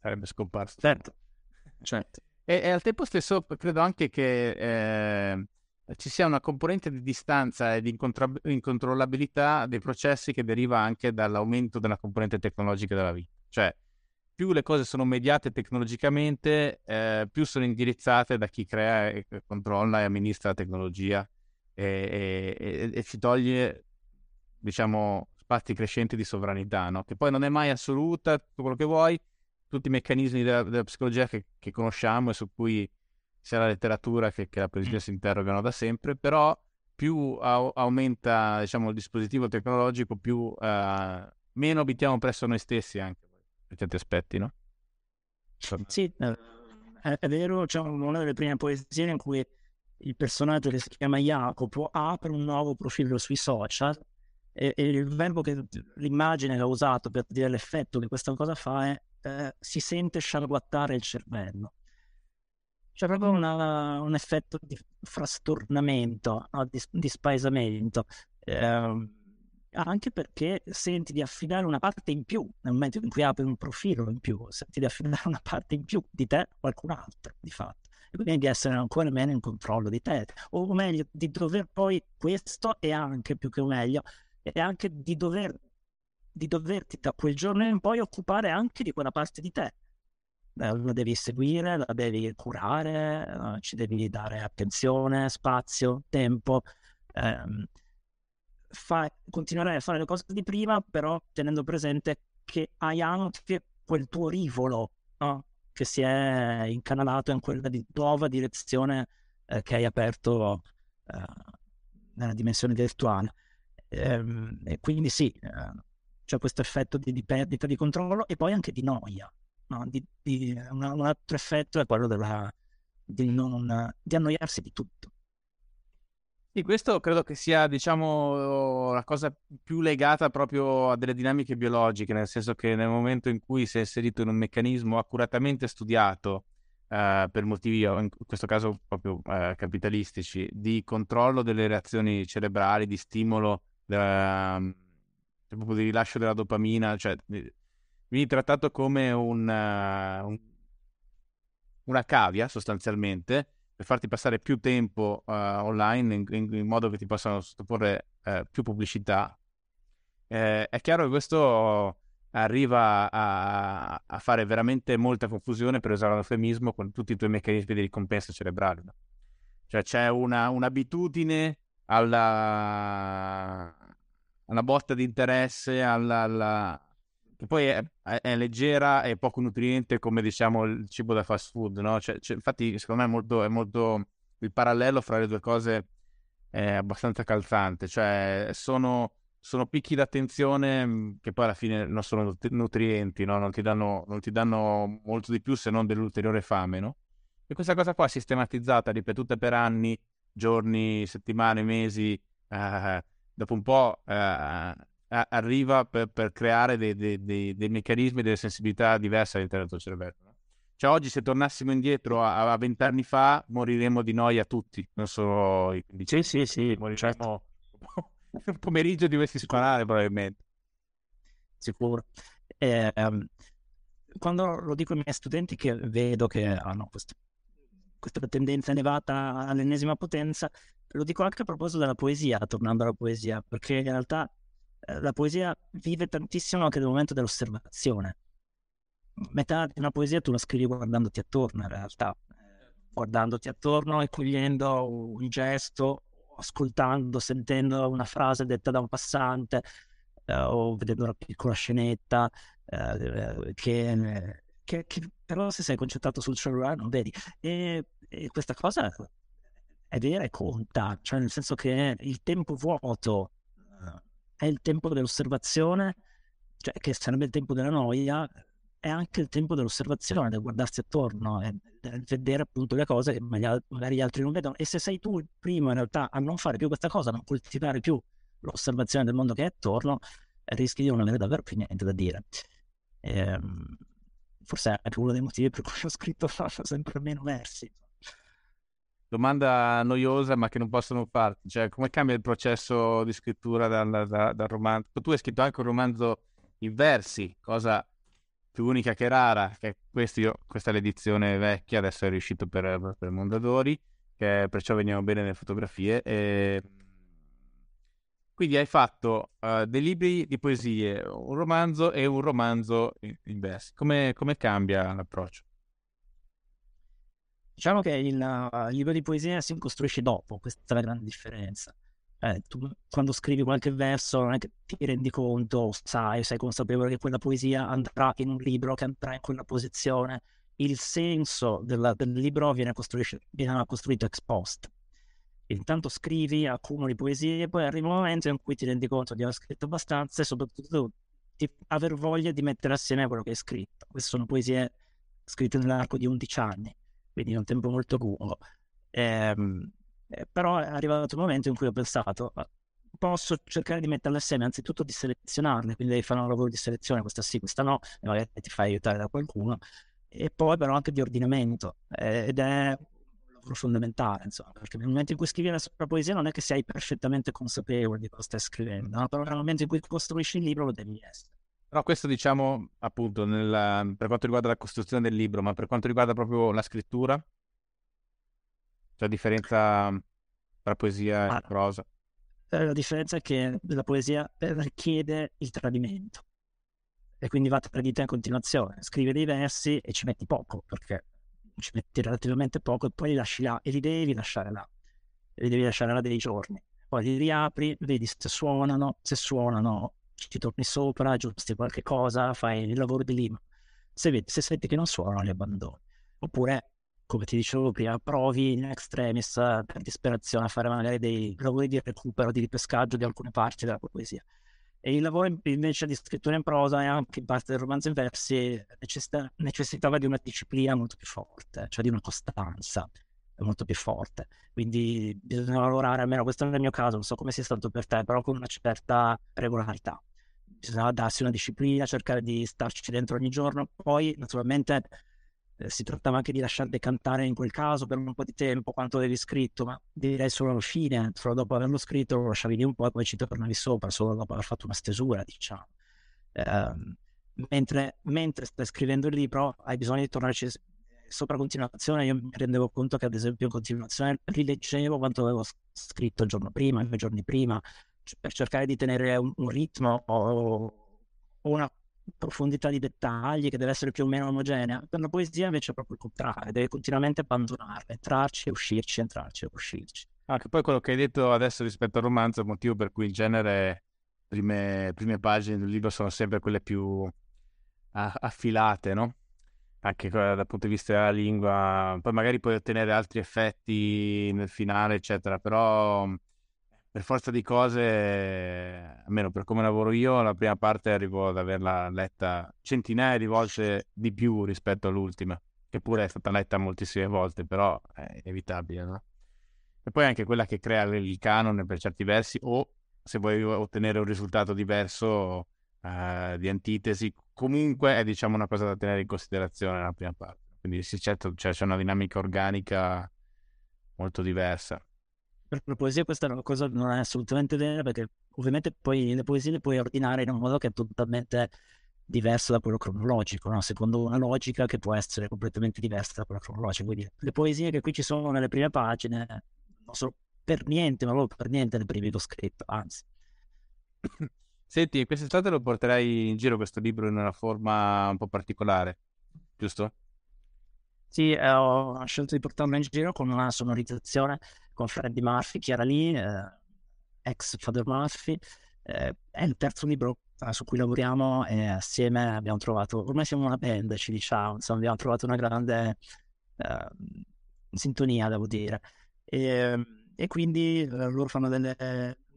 sarebbe scomparso. Certo, certo. E, e al tempo stesso credo anche che eh, ci sia una componente di distanza e di incontra- incontrollabilità dei processi che deriva anche dall'aumento della componente tecnologica della vita. Cioè, più le cose sono mediate tecnologicamente, eh, più sono indirizzate da chi crea, e controlla e amministra la tecnologia e, e, e ci toglie, diciamo, spazi crescenti di sovranità, no? che poi non è mai assoluta, tutto quello che vuoi, tutti i meccanismi della, della psicologia che, che, conosciamo e su cui sia la letteratura che, che la poesia si interrogano da sempre, però più a, aumenta diciamo, il dispositivo tecnologico, più uh, meno abitiamo presso noi stessi anche per certi aspetti, no? Sì, è, è vero, c'è una delle prime poesie in cui il personaggio che si chiama Jacopo apre un nuovo profilo sui social e, e il verbo che l'immagine che ha usato per dire l'effetto che questa cosa fa è eh, si sente sciarguattare il cervello. C'è proprio una, un effetto di frastornamento, no? di, di spaesamento. Eh, anche perché senti di affidare una parte in più nel momento in cui apri un profilo in più, senti di affidare una parte in più di te a qualcun altro, di fatto. E quindi di essere ancora meno in controllo di te, o meglio, di dover poi questo e anche più che meglio, e anche di dover di doverti da quel giorno in poi occupare anche di quella parte di te. La devi seguire, la devi curare, ci devi dare attenzione, spazio, tempo. Ehm, fa, continuerai a fare le cose di prima, però tenendo presente che hai anche quel tuo rivolo no? che si è incanalato in quella di nuova direzione eh, che hai aperto eh, nella dimensione virtuale. Ehm, e quindi sì, eh, c'è questo effetto di, di, perdita di controllo e poi anche di noia. No? Di, di, un, un, altro effetto è quello della, di, non, di annoiarsi di tutto. Sì, questo credo che sia, diciamo, la cosa più legata proprio a delle dinamiche biologiche, nel senso che nel momento in cui sei inserito in un meccanismo accuratamente studiato, eh, per motivi, in questo caso proprio eh, capitalistici, di controllo delle reazioni cerebrali, di stimolo, della, cioè, proprio di rilascio della dopamina, cioè vieni trattato come un, uh, un, una cavia sostanzialmente per farti passare più tempo uh, online in, in, modo che ti possano sottoporre uh, più pubblicità. Eh, è chiaro che questo arriva a, a, fare veramente molta confusione, per usare un eufemismo, con tutti i tuoi meccanismi di ricompensa cerebrale. Cioè c'è una, un'abitudine alla, una botta di interesse alla, alla... che poi è, è, leggera e poco nutriente come diciamo il cibo da fast food, no? Cioè, cioè, infatti secondo me è molto, è molto, il parallelo fra le due cose è abbastanza calzante, cioè sono, sono picchi d'attenzione mm, che poi alla fine non sono nutrienti, no? non, ti danno, non ti danno molto di più se non dell'ulteriore fame, no? E questa cosa qua sistematizzata, ripetuta per anni, giorni, settimane, mesi, eh, dopo un po' eh, arriva per, per creare dei, dei, dei, dei, meccanismi, delle sensibilità diverse all'interno del tuo cervello. No? Cioè oggi se tornassimo indietro a vent'anni fa moriremmo di noia tutti, non solo i Sì, sì, sì. Moriremo certo. (laughs) un pomeriggio di questi sparare probabilmente. Sicuro. Eh, um, quando lo dico ai miei studenti che vedo che hanno questo, questa tendenza elevata all'ennesima potenza, lo dico anche a proposito della poesia, tornando alla poesia, perché in realtà la poesia vive tantissimo anche nel momento dell'osservazione. metà di una poesia tu la scrivi guardandoti attorno in realtà, guardandoti attorno e cogliendo un gesto, ascoltando, sentendo una frase detta da un passante eh, o vedendo una piccola scenetta eh, che, che, che, però se sei concentrato sul cellulare non vedi. E, e questa cosa è vera e conta, cioè nel senso che il tempo vuoto eh, è il tempo dell'osservazione, cioè che sarebbe il tempo della noia, è anche il tempo dell'osservazione, del guardarsi attorno e del vedere appunto le cose che magari gli altri non vedono. E se sei tu il primo in realtà a non fare più questa cosa, a non coltivare più l'osservazione del mondo che è attorno, rischi di non avere davvero più niente da dire. E, ehm, forse è uno dei motivi per cui ho scritto (laughs) sempre meno versi. Domanda noiosa ma che non possono farti, cioè come cambia il processo di scrittura dal, dal, dal romanzo? Tu hai scritto anche un romanzo in versi, cosa più unica che rara, che io, questa è l'edizione vecchia, adesso è riuscito per, per Mondadori, che perciò veniamo bene nelle fotografie. E... Quindi hai fatto uh, dei libri di poesie, un romanzo e un romanzo in, in versi. Come, come, cambia l'approccio? Diciamo che il, uh, il libro di poesia si costruisce dopo, questa è la grande differenza eh, tu quando scrivi qualche verso non è che ti rendi conto, sai, sei consapevole che quella poesia andrà in un libro, che andrà in quella posizione. Il senso della, del libro viene, viene costruito ex post. Intanto scrivi, accumuli poesie, poi arriva un momento in cui ti rendi conto di aver scritto abbastanza e soprattutto di aver voglia di mettere assieme quello che hai scritto. Queste sono poesie scritte nell'arco di 11 anni, quindi è un tempo molto lungo. Ehm, eh, però è arrivato il momento in cui ho pensato, posso cercare di metterle assieme, anzitutto di selezionarle, quindi devi fare un lavoro di selezione, questa sì, questa no, e magari ti fai aiutare da qualcuno, e poi però anche di ordinamento, eh, ed è un lavoro fondamentale, insomma, perché nel momento in cui scrivi la sua poesia non è che sei perfettamente consapevole di cosa stai scrivendo, no? però nel momento in cui costruisci il libro lo devi essere. Però questo diciamo appunto nel, per quanto riguarda la costruzione del libro, ma per quanto riguarda proprio la scrittura, c'è la differenza tra poesia ah, e prosa? Eh, la differenza è che la poesia richiede il tradimento e quindi va tradita in continuazione. Scrivi dei versi e ci metti poco perché ci metti relativamente poco e poi li lasci là e li devi lasciare là. E li devi lasciare là dei giorni. Poi li riapri, vedi se suonano, se suonano ci torni sopra, aggiusti qualche cosa, fai il lavoro di lima. Se, vedi, se senti che non suonano, li abbandoni. Oppure come ti dicevo prima, provi in extremis per disperazione a fare magari dei lavori di recupero, di ripescaggio di alcune parti della poesia. E il lavoro invece di scrittura in prosa e anche in parte del romanzo in versi necessita- necessitava di una disciplina molto più forte, cioè di una costanza molto più forte. Quindi bisogna lavorare, almeno questo nel mio caso, non so come sia stato per te, però con una certa regolarità. Bisogna darsi una disciplina, cercare di starci dentro ogni giorno. Poi, naturalmente, eh, si trattava anche di lasciar decantare in quel caso per un po' di tempo quanto avevi scritto, ma direi solo alla fine, solo dopo averlo scritto lo lasciavi lì un po' e poi ci tornavi sopra, solo dopo aver fatto una stesura, diciamo. Eh, mentre, mentre stai scrivendo il libro hai bisogno di tornarci sopra continuazione, io mi rendevo conto che ad esempio in continuazione rileggevo quanto avevo scritto il giorno prima, i giorni prima, per cercare di tenere un, un ritmo o, o una profondità di dettagli che deve essere più o meno omogenea. Per la poesia invece è proprio il contrario, deve continuamente abbandonarla, entrarci e uscirci, entrarci e uscirci. Anche poi quello che hai detto adesso rispetto al romanzo è il motivo per cui il genere, prime, prime pagine del libro sono sempre quelle più affilate, no? Anche dal punto di vista della lingua, poi magari puoi ottenere altri effetti nel finale, eccetera, però per forza di cose, almeno per come lavoro io, la prima parte arrivo ad averla letta centinaia di volte di più rispetto all'ultima, che pure è stata letta moltissime volte, però è inevitabile, no? E poi anche quella che crea il canone per certi versi, o se vuoi ottenere un risultato diverso uh, di antitesi, comunque è diciamo una cosa da tenere in considerazione nella prima parte. Quindi sì, certo, cioè, c'è una dinamica organica molto diversa per la poesia questa cosa non è assolutamente vera perché ovviamente poi le poesie le puoi ordinare in un modo che è totalmente diverso da quello cronologico, no? secondo una logica che può essere completamente diversa da quella cronologica. Quindi le poesie che qui ci sono nelle prime pagine non sono per niente, ma proprio per niente le prime che ho scritto, anzi. (clears throat) Senti, quest'estate lo porterai in giro questo libro in una forma un po' particolare. giusto? Sì, eh, ho scelto di portarlo in giro con una sonorizzazione con Freddie Murphy, Chiara Lee, eh, ex Father Murphy. Eh, è il terzo libro eh, su cui lavoriamo e assieme abbiamo trovato, ormai siamo una band, ci diciamo, insomma, abbiamo trovato una grande eh, sintonia, devo dire. E, e quindi eh, loro fanno delle,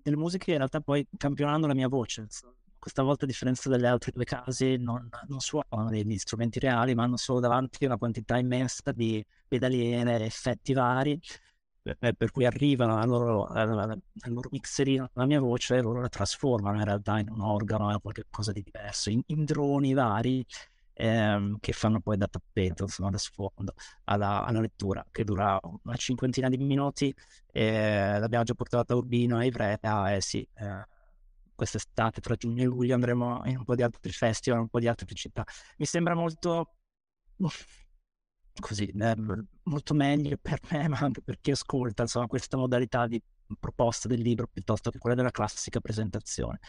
delle musiche in realtà poi campionando la mia voce. Questa volta, a differenza delle altre due casi, non, non suonano degli strumenti reali, ma hanno solo davanti una quantità immensa di pedaliere, effetti vari eh, per cui arrivano al loro, al, loro mixerino la mia voce e loro la trasformano in realtà in un organo o qualcosa di diverso, in, in droni vari ehm, che fanno poi da tappeto, insomma, da sfondo alla, alla, lettura, che dura una cinquantina di minuti. E l'abbiamo già portato a Urbino a Ivrea e sì, eh, quest'estate tra giugno e luglio andremo in un po' di altri festival, un po' di altre città. Mi sembra molto (laughs) così eh, molto meglio per me, ma anche per chi ascolta, insomma, questa modalità di proposta del libro piuttosto che quella della classica presentazione.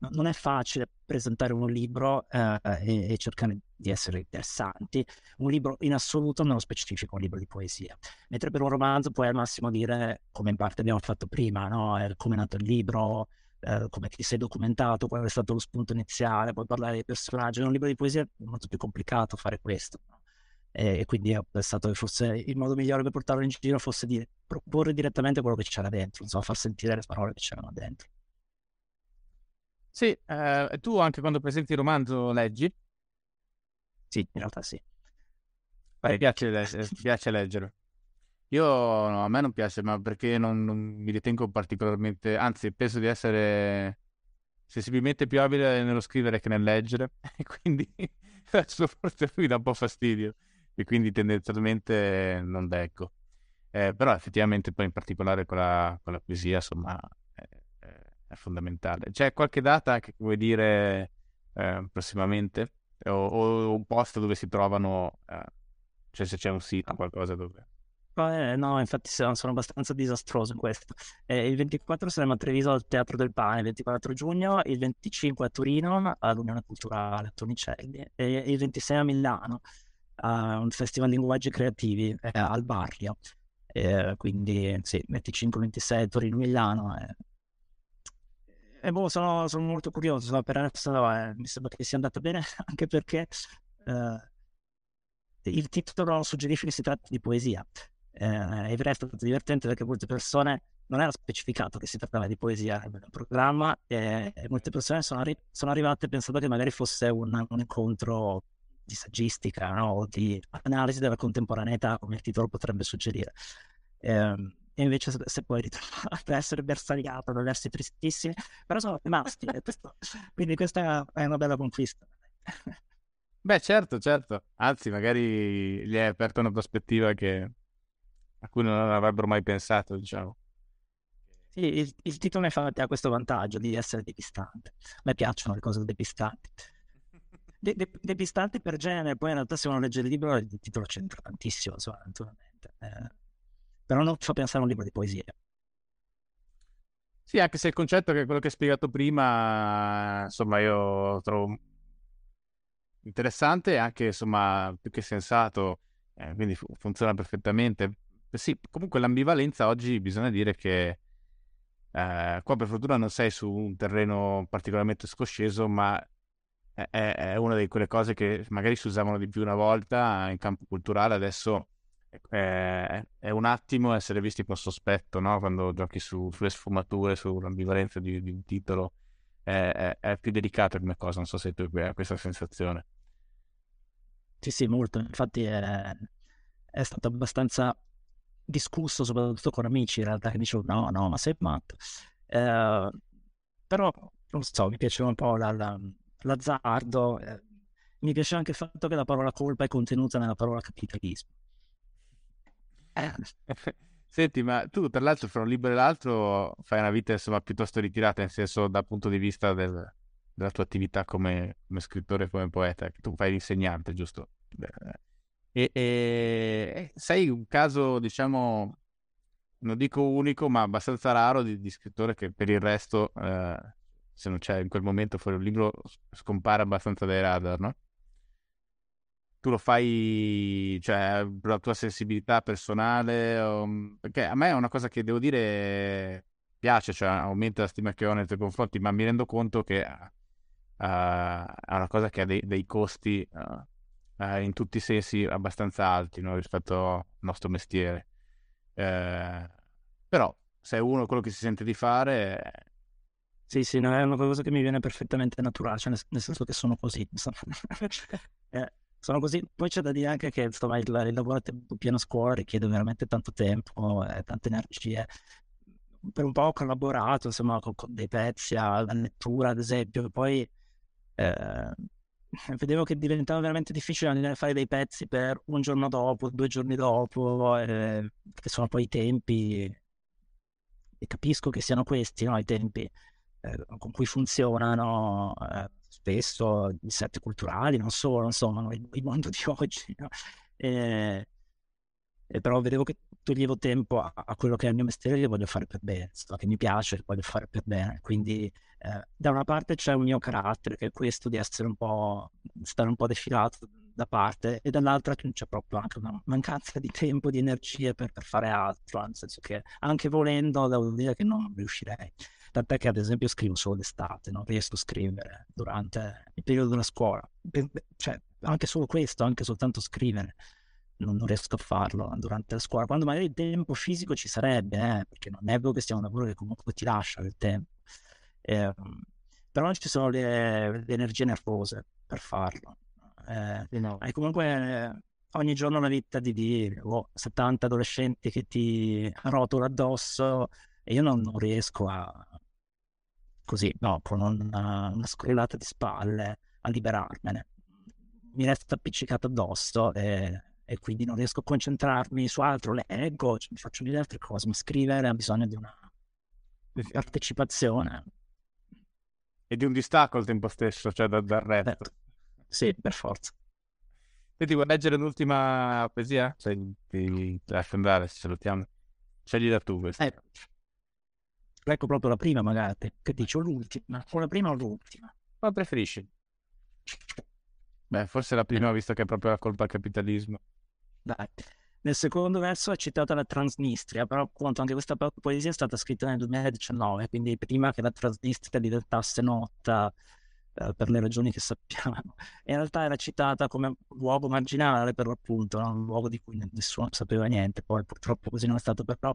No, non è facile presentare un libro eh, e, e, cercare di essere interessanti. Un libro in assoluto, nello specifico, un libro di poesia. Mentre per un romanzo puoi al massimo dire, come in parte abbiamo fatto prima, no? eh, come è nato il libro, eh, come ti sei documentato, qual è stato lo spunto iniziale, puoi parlare dei personaggi. In un libro di poesia è molto più complicato fare questo. No? e quindi ho pensato che fosse il modo migliore per portarlo in giro fosse di proporre direttamente quello che c'era dentro, insomma, far sentire le parole che c'erano dentro. Sì, eh, tu anche quando presenti il romanzo leggi? Sì, in realtà sì. Mi piace, le- piace leggere. Io no, a me non piace, ma perché non, non mi ritengo particolarmente, anzi, penso di essere sensibilmente più abile nello scrivere che nel leggere, (laughs) e quindi (laughs) questo forse mi dà un po' fastidio e quindi tendenzialmente non leggo. Eh, però effettivamente poi in particolare con la, con la poesia insomma è, fondamentale. C'è qualche data che vuoi dire eh, prossimamente? O, o, un posto dove si trovano, eh, cioè se c'è un sito, qualcosa dove... Eh, no, infatti sono, abbastanza disastroso in questo. Eh, il 24 saremo a Treviso al Teatro del Pane, il 24 giugno, il 25 a Torino all'Unione Culturale a Tonicelli e il 26 a Milano a un festival di linguaggi creativi eh, al Barrio. Eh, quindi sì, 25-26 Torino-Milano. Eh. E boh, sono, sono, molto curioso, per adesso eh, mi sembra che sia andato bene, (laughs) anche perché eh, il titolo suggerisce che si tratta di poesia. Eh, è stato divertente perché molte persone non era specificato che si trattava di poesia nel programma e, e molte persone sono, arri- sono, arrivate pensando che magari fosse un, un incontro di saggistica no? o di analisi della contemporaneità, come il titolo potrebbe suggerire. Eh, e invece se poi ritrovate a (laughs) essere bersagliato da versi tristissimi, però sono rimasti. Questo, (laughs) quindi questa è una bella conquista. Beh, certo, certo. Anzi, magari gli hai aperto una prospettiva che... a cui non avrebbero mai pensato, diciamo. Sì, il, il titolo infatti ha questo vantaggio di essere depistante. A me piacciono le cose depistanti de- de- depistanti per genere, poi in realtà se uno legge il libro il titolo c'entra tantissimo, naturalmente. Eh, però non fa pensare a un libro di poesia. Sì, anche se il concetto che è quello che hai spiegato prima, insomma, io trovo interessante e anche, insomma, più che sensato, eh, quindi fu- funziona perfettamente. Sì, comunque l'ambivalenza oggi bisogna dire che eh, qua per fortuna non sei su un terreno particolarmente scosceso, ma è, è una di quelle cose che magari si usavano di più una volta in campo culturale, adesso è, è un attimo essere visti con sospetto, no? Quando giochi su, sulle sfumature, sull'ambivalenza di, di un titolo, è, è, più delicato come cosa, non so se tu hai questa sensazione. Sì, sì, molto, infatti è, è stato abbastanza discusso, soprattutto con amici in realtà, che dicevano no, no, ma sei matto. Eh, però, non so, mi piaceva un po' la, la l'azzardo. Eh, mi piace anche il fatto che la parola colpa è contenuta nella parola capitalismo. (laughs) Senti, ma tu tra l'altro fra un libro e l'altro fai una vita insomma piuttosto ritirata, nel senso dal punto di vista del, della tua attività come, come scrittore come poeta, tu fai l'insegnante, giusto? E, e, sei un caso, diciamo, non dico unico, ma abbastanza raro di, di scrittore che per il resto eh, se non c'è in quel momento fuori un libro, scompare abbastanza dai radar, no? Tu lo fai, cioè, per la tua sensibilità personale, o... perché a me è una cosa che devo dire piace, cioè aumenta la stima che ho nei tuoi confronti, ma mi rendo conto che uh, è una cosa che ha dei, dei costi uh, uh, in tutti i sensi abbastanza alti no? rispetto al nostro mestiere. Però se è uno quello che si sente di fare... Sì, sì, no, è una cosa che mi viene perfettamente naturale, cioè nel, nel senso che sono così. (laughs) sono così. Poi c'è da dire anche che insomma, il, il lavoro a tempo pieno a scuola richiede veramente tanto tempo e tante energie. Per un po' ho collaborato insomma, con, con dei pezzi alla lettura, ad esempio, poi eh, (laughs) vedevo che diventava veramente difficile fare dei pezzi per un giorno dopo, due giorni dopo, eh, che sono poi i tempi, e capisco che siano questi no? i tempi eh, con cui funzionano eh, spesso i set culturali, non solo, insomma, il, il mondo (laughs) di oggi. No? E, e però vedevo che toglievo tempo a, a, quello che è il mio mestiere che voglio fare per bene, che mi piace, che voglio fare per bene. Quindi eh, da una parte c'è un mio carattere, che è questo di essere un po', stare un po' defilato da parte, e dall'altra c'è proprio anche una mancanza di tempo, di energie per, per fare altro, nel senso che anche volendo devo dire che non riuscirei. Tant'è che ad esempio scrivo solo d'estate, non riesco a scrivere durante il periodo della scuola. Cioè, anche solo questo, anche soltanto scrivere non, non, riesco a farlo durante la scuola, quando magari il tempo fisico ci sarebbe, eh, perché non è vero che sia un lavoro che comunque ti lascia il tempo, eh, però non ci sono le, le, energie nervose per farlo. Eh, no. Hai comunque eh, ogni giorno la vita di dire, oh, 70 adolescenti che ti rotolo addosso e io non, non riesco a così, no, con una, una scorrelata di spalle a liberarmene. Mi resta appiccicato addosso e e quindi non riesco a concentrarmi su altro, leggo, cioè, faccio mille altre cose, ma scrivere ha bisogno di una partecipazione. E di un distacco al tempo stesso, cioè dal, dal resto. Certo. Sì, per forza. Senti, vuoi leggere l'ultima poesia? Ti lascio andare, salutiamo. Scegli da tu questa. Eh, ecco proprio la prima magari, che dici, o l'ultima, o la prima o l'ultima. Qual preferisci? Beh, forse la prima, visto che è proprio la colpa al capitalismo. Dai. Nel secondo verso è citata la Transnistria, però appunto anche questa poesia è stata scritta nel 2019, quindi prima che la Transnistria diventasse nota eh, per le ragioni che sappiamo. In realtà era citata come luogo marginale per l'appunto, no? un luogo di cui nessuno sapeva niente, poi purtroppo così non è stato, però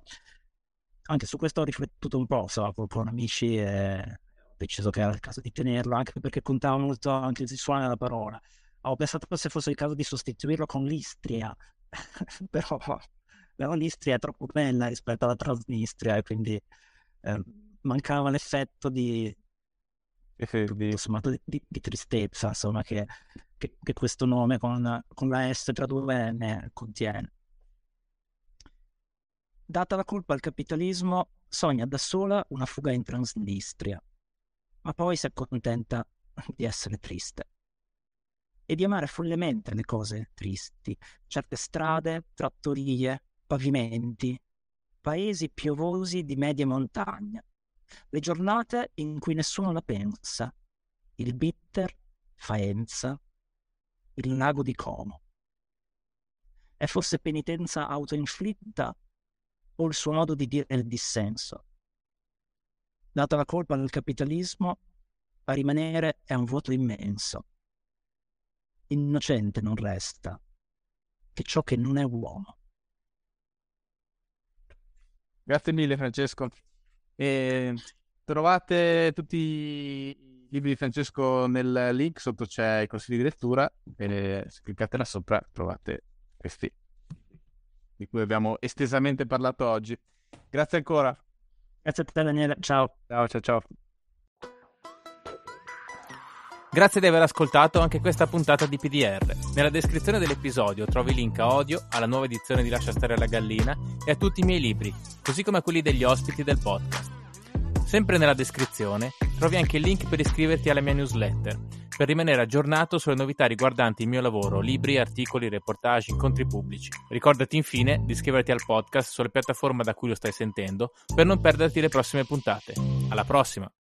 anche su questo ho riflettuto un po', so, con amici e ho deciso che era il caso di tenerlo, anche perché contava molto anche il suono della parola ho pensato se fosse il caso di sostituirlo con l'Istria, (laughs) però, però, l'Istria è troppo bella rispetto alla Transnistria e quindi eh, mancava l'effetto di, di, insomma, di, di tristezza insomma, che, che, che, questo nome con, con la S tra due N contiene. Data la colpa al capitalismo, sogna da sola una fuga in Transnistria, ma poi si accontenta di essere triste. E di amare follemente le cose tristi, certe strade, trattorie, pavimenti, paesi piovosi di medie montagne, le giornate in cui nessuno la pensa, il bitter, Faenza, il lago di Como. È forse penitenza autoinflitta o il suo modo di dire il dissenso? Data la colpa del capitalismo, a rimanere è un vuoto immenso innocente non resta che ciò che non è uomo. Grazie mille Francesco. E trovate tutti i libri di Francesco nel link, sotto c'è i consigli di lettura e se cliccate là sopra trovate questi di cui abbiamo estesamente parlato oggi. Grazie ancora. Grazie a te Daniele, ciao. Ciao ciao ciao. Grazie di aver ascoltato anche questa puntata di PDR. Nella descrizione dell'episodio trovi il link a Odio, alla nuova edizione di Lascia stare la gallina e a tutti i miei libri, così come a quelli degli ospiti del podcast. Sempre nella descrizione trovi anche il link per iscriverti alla mia newsletter, per rimanere aggiornato sulle novità riguardanti il mio lavoro, libri, articoli, reportage, incontri pubblici. Ricordati infine di iscriverti al podcast sulla piattaforma da cui lo stai sentendo per non perderti le prossime puntate. Alla prossima!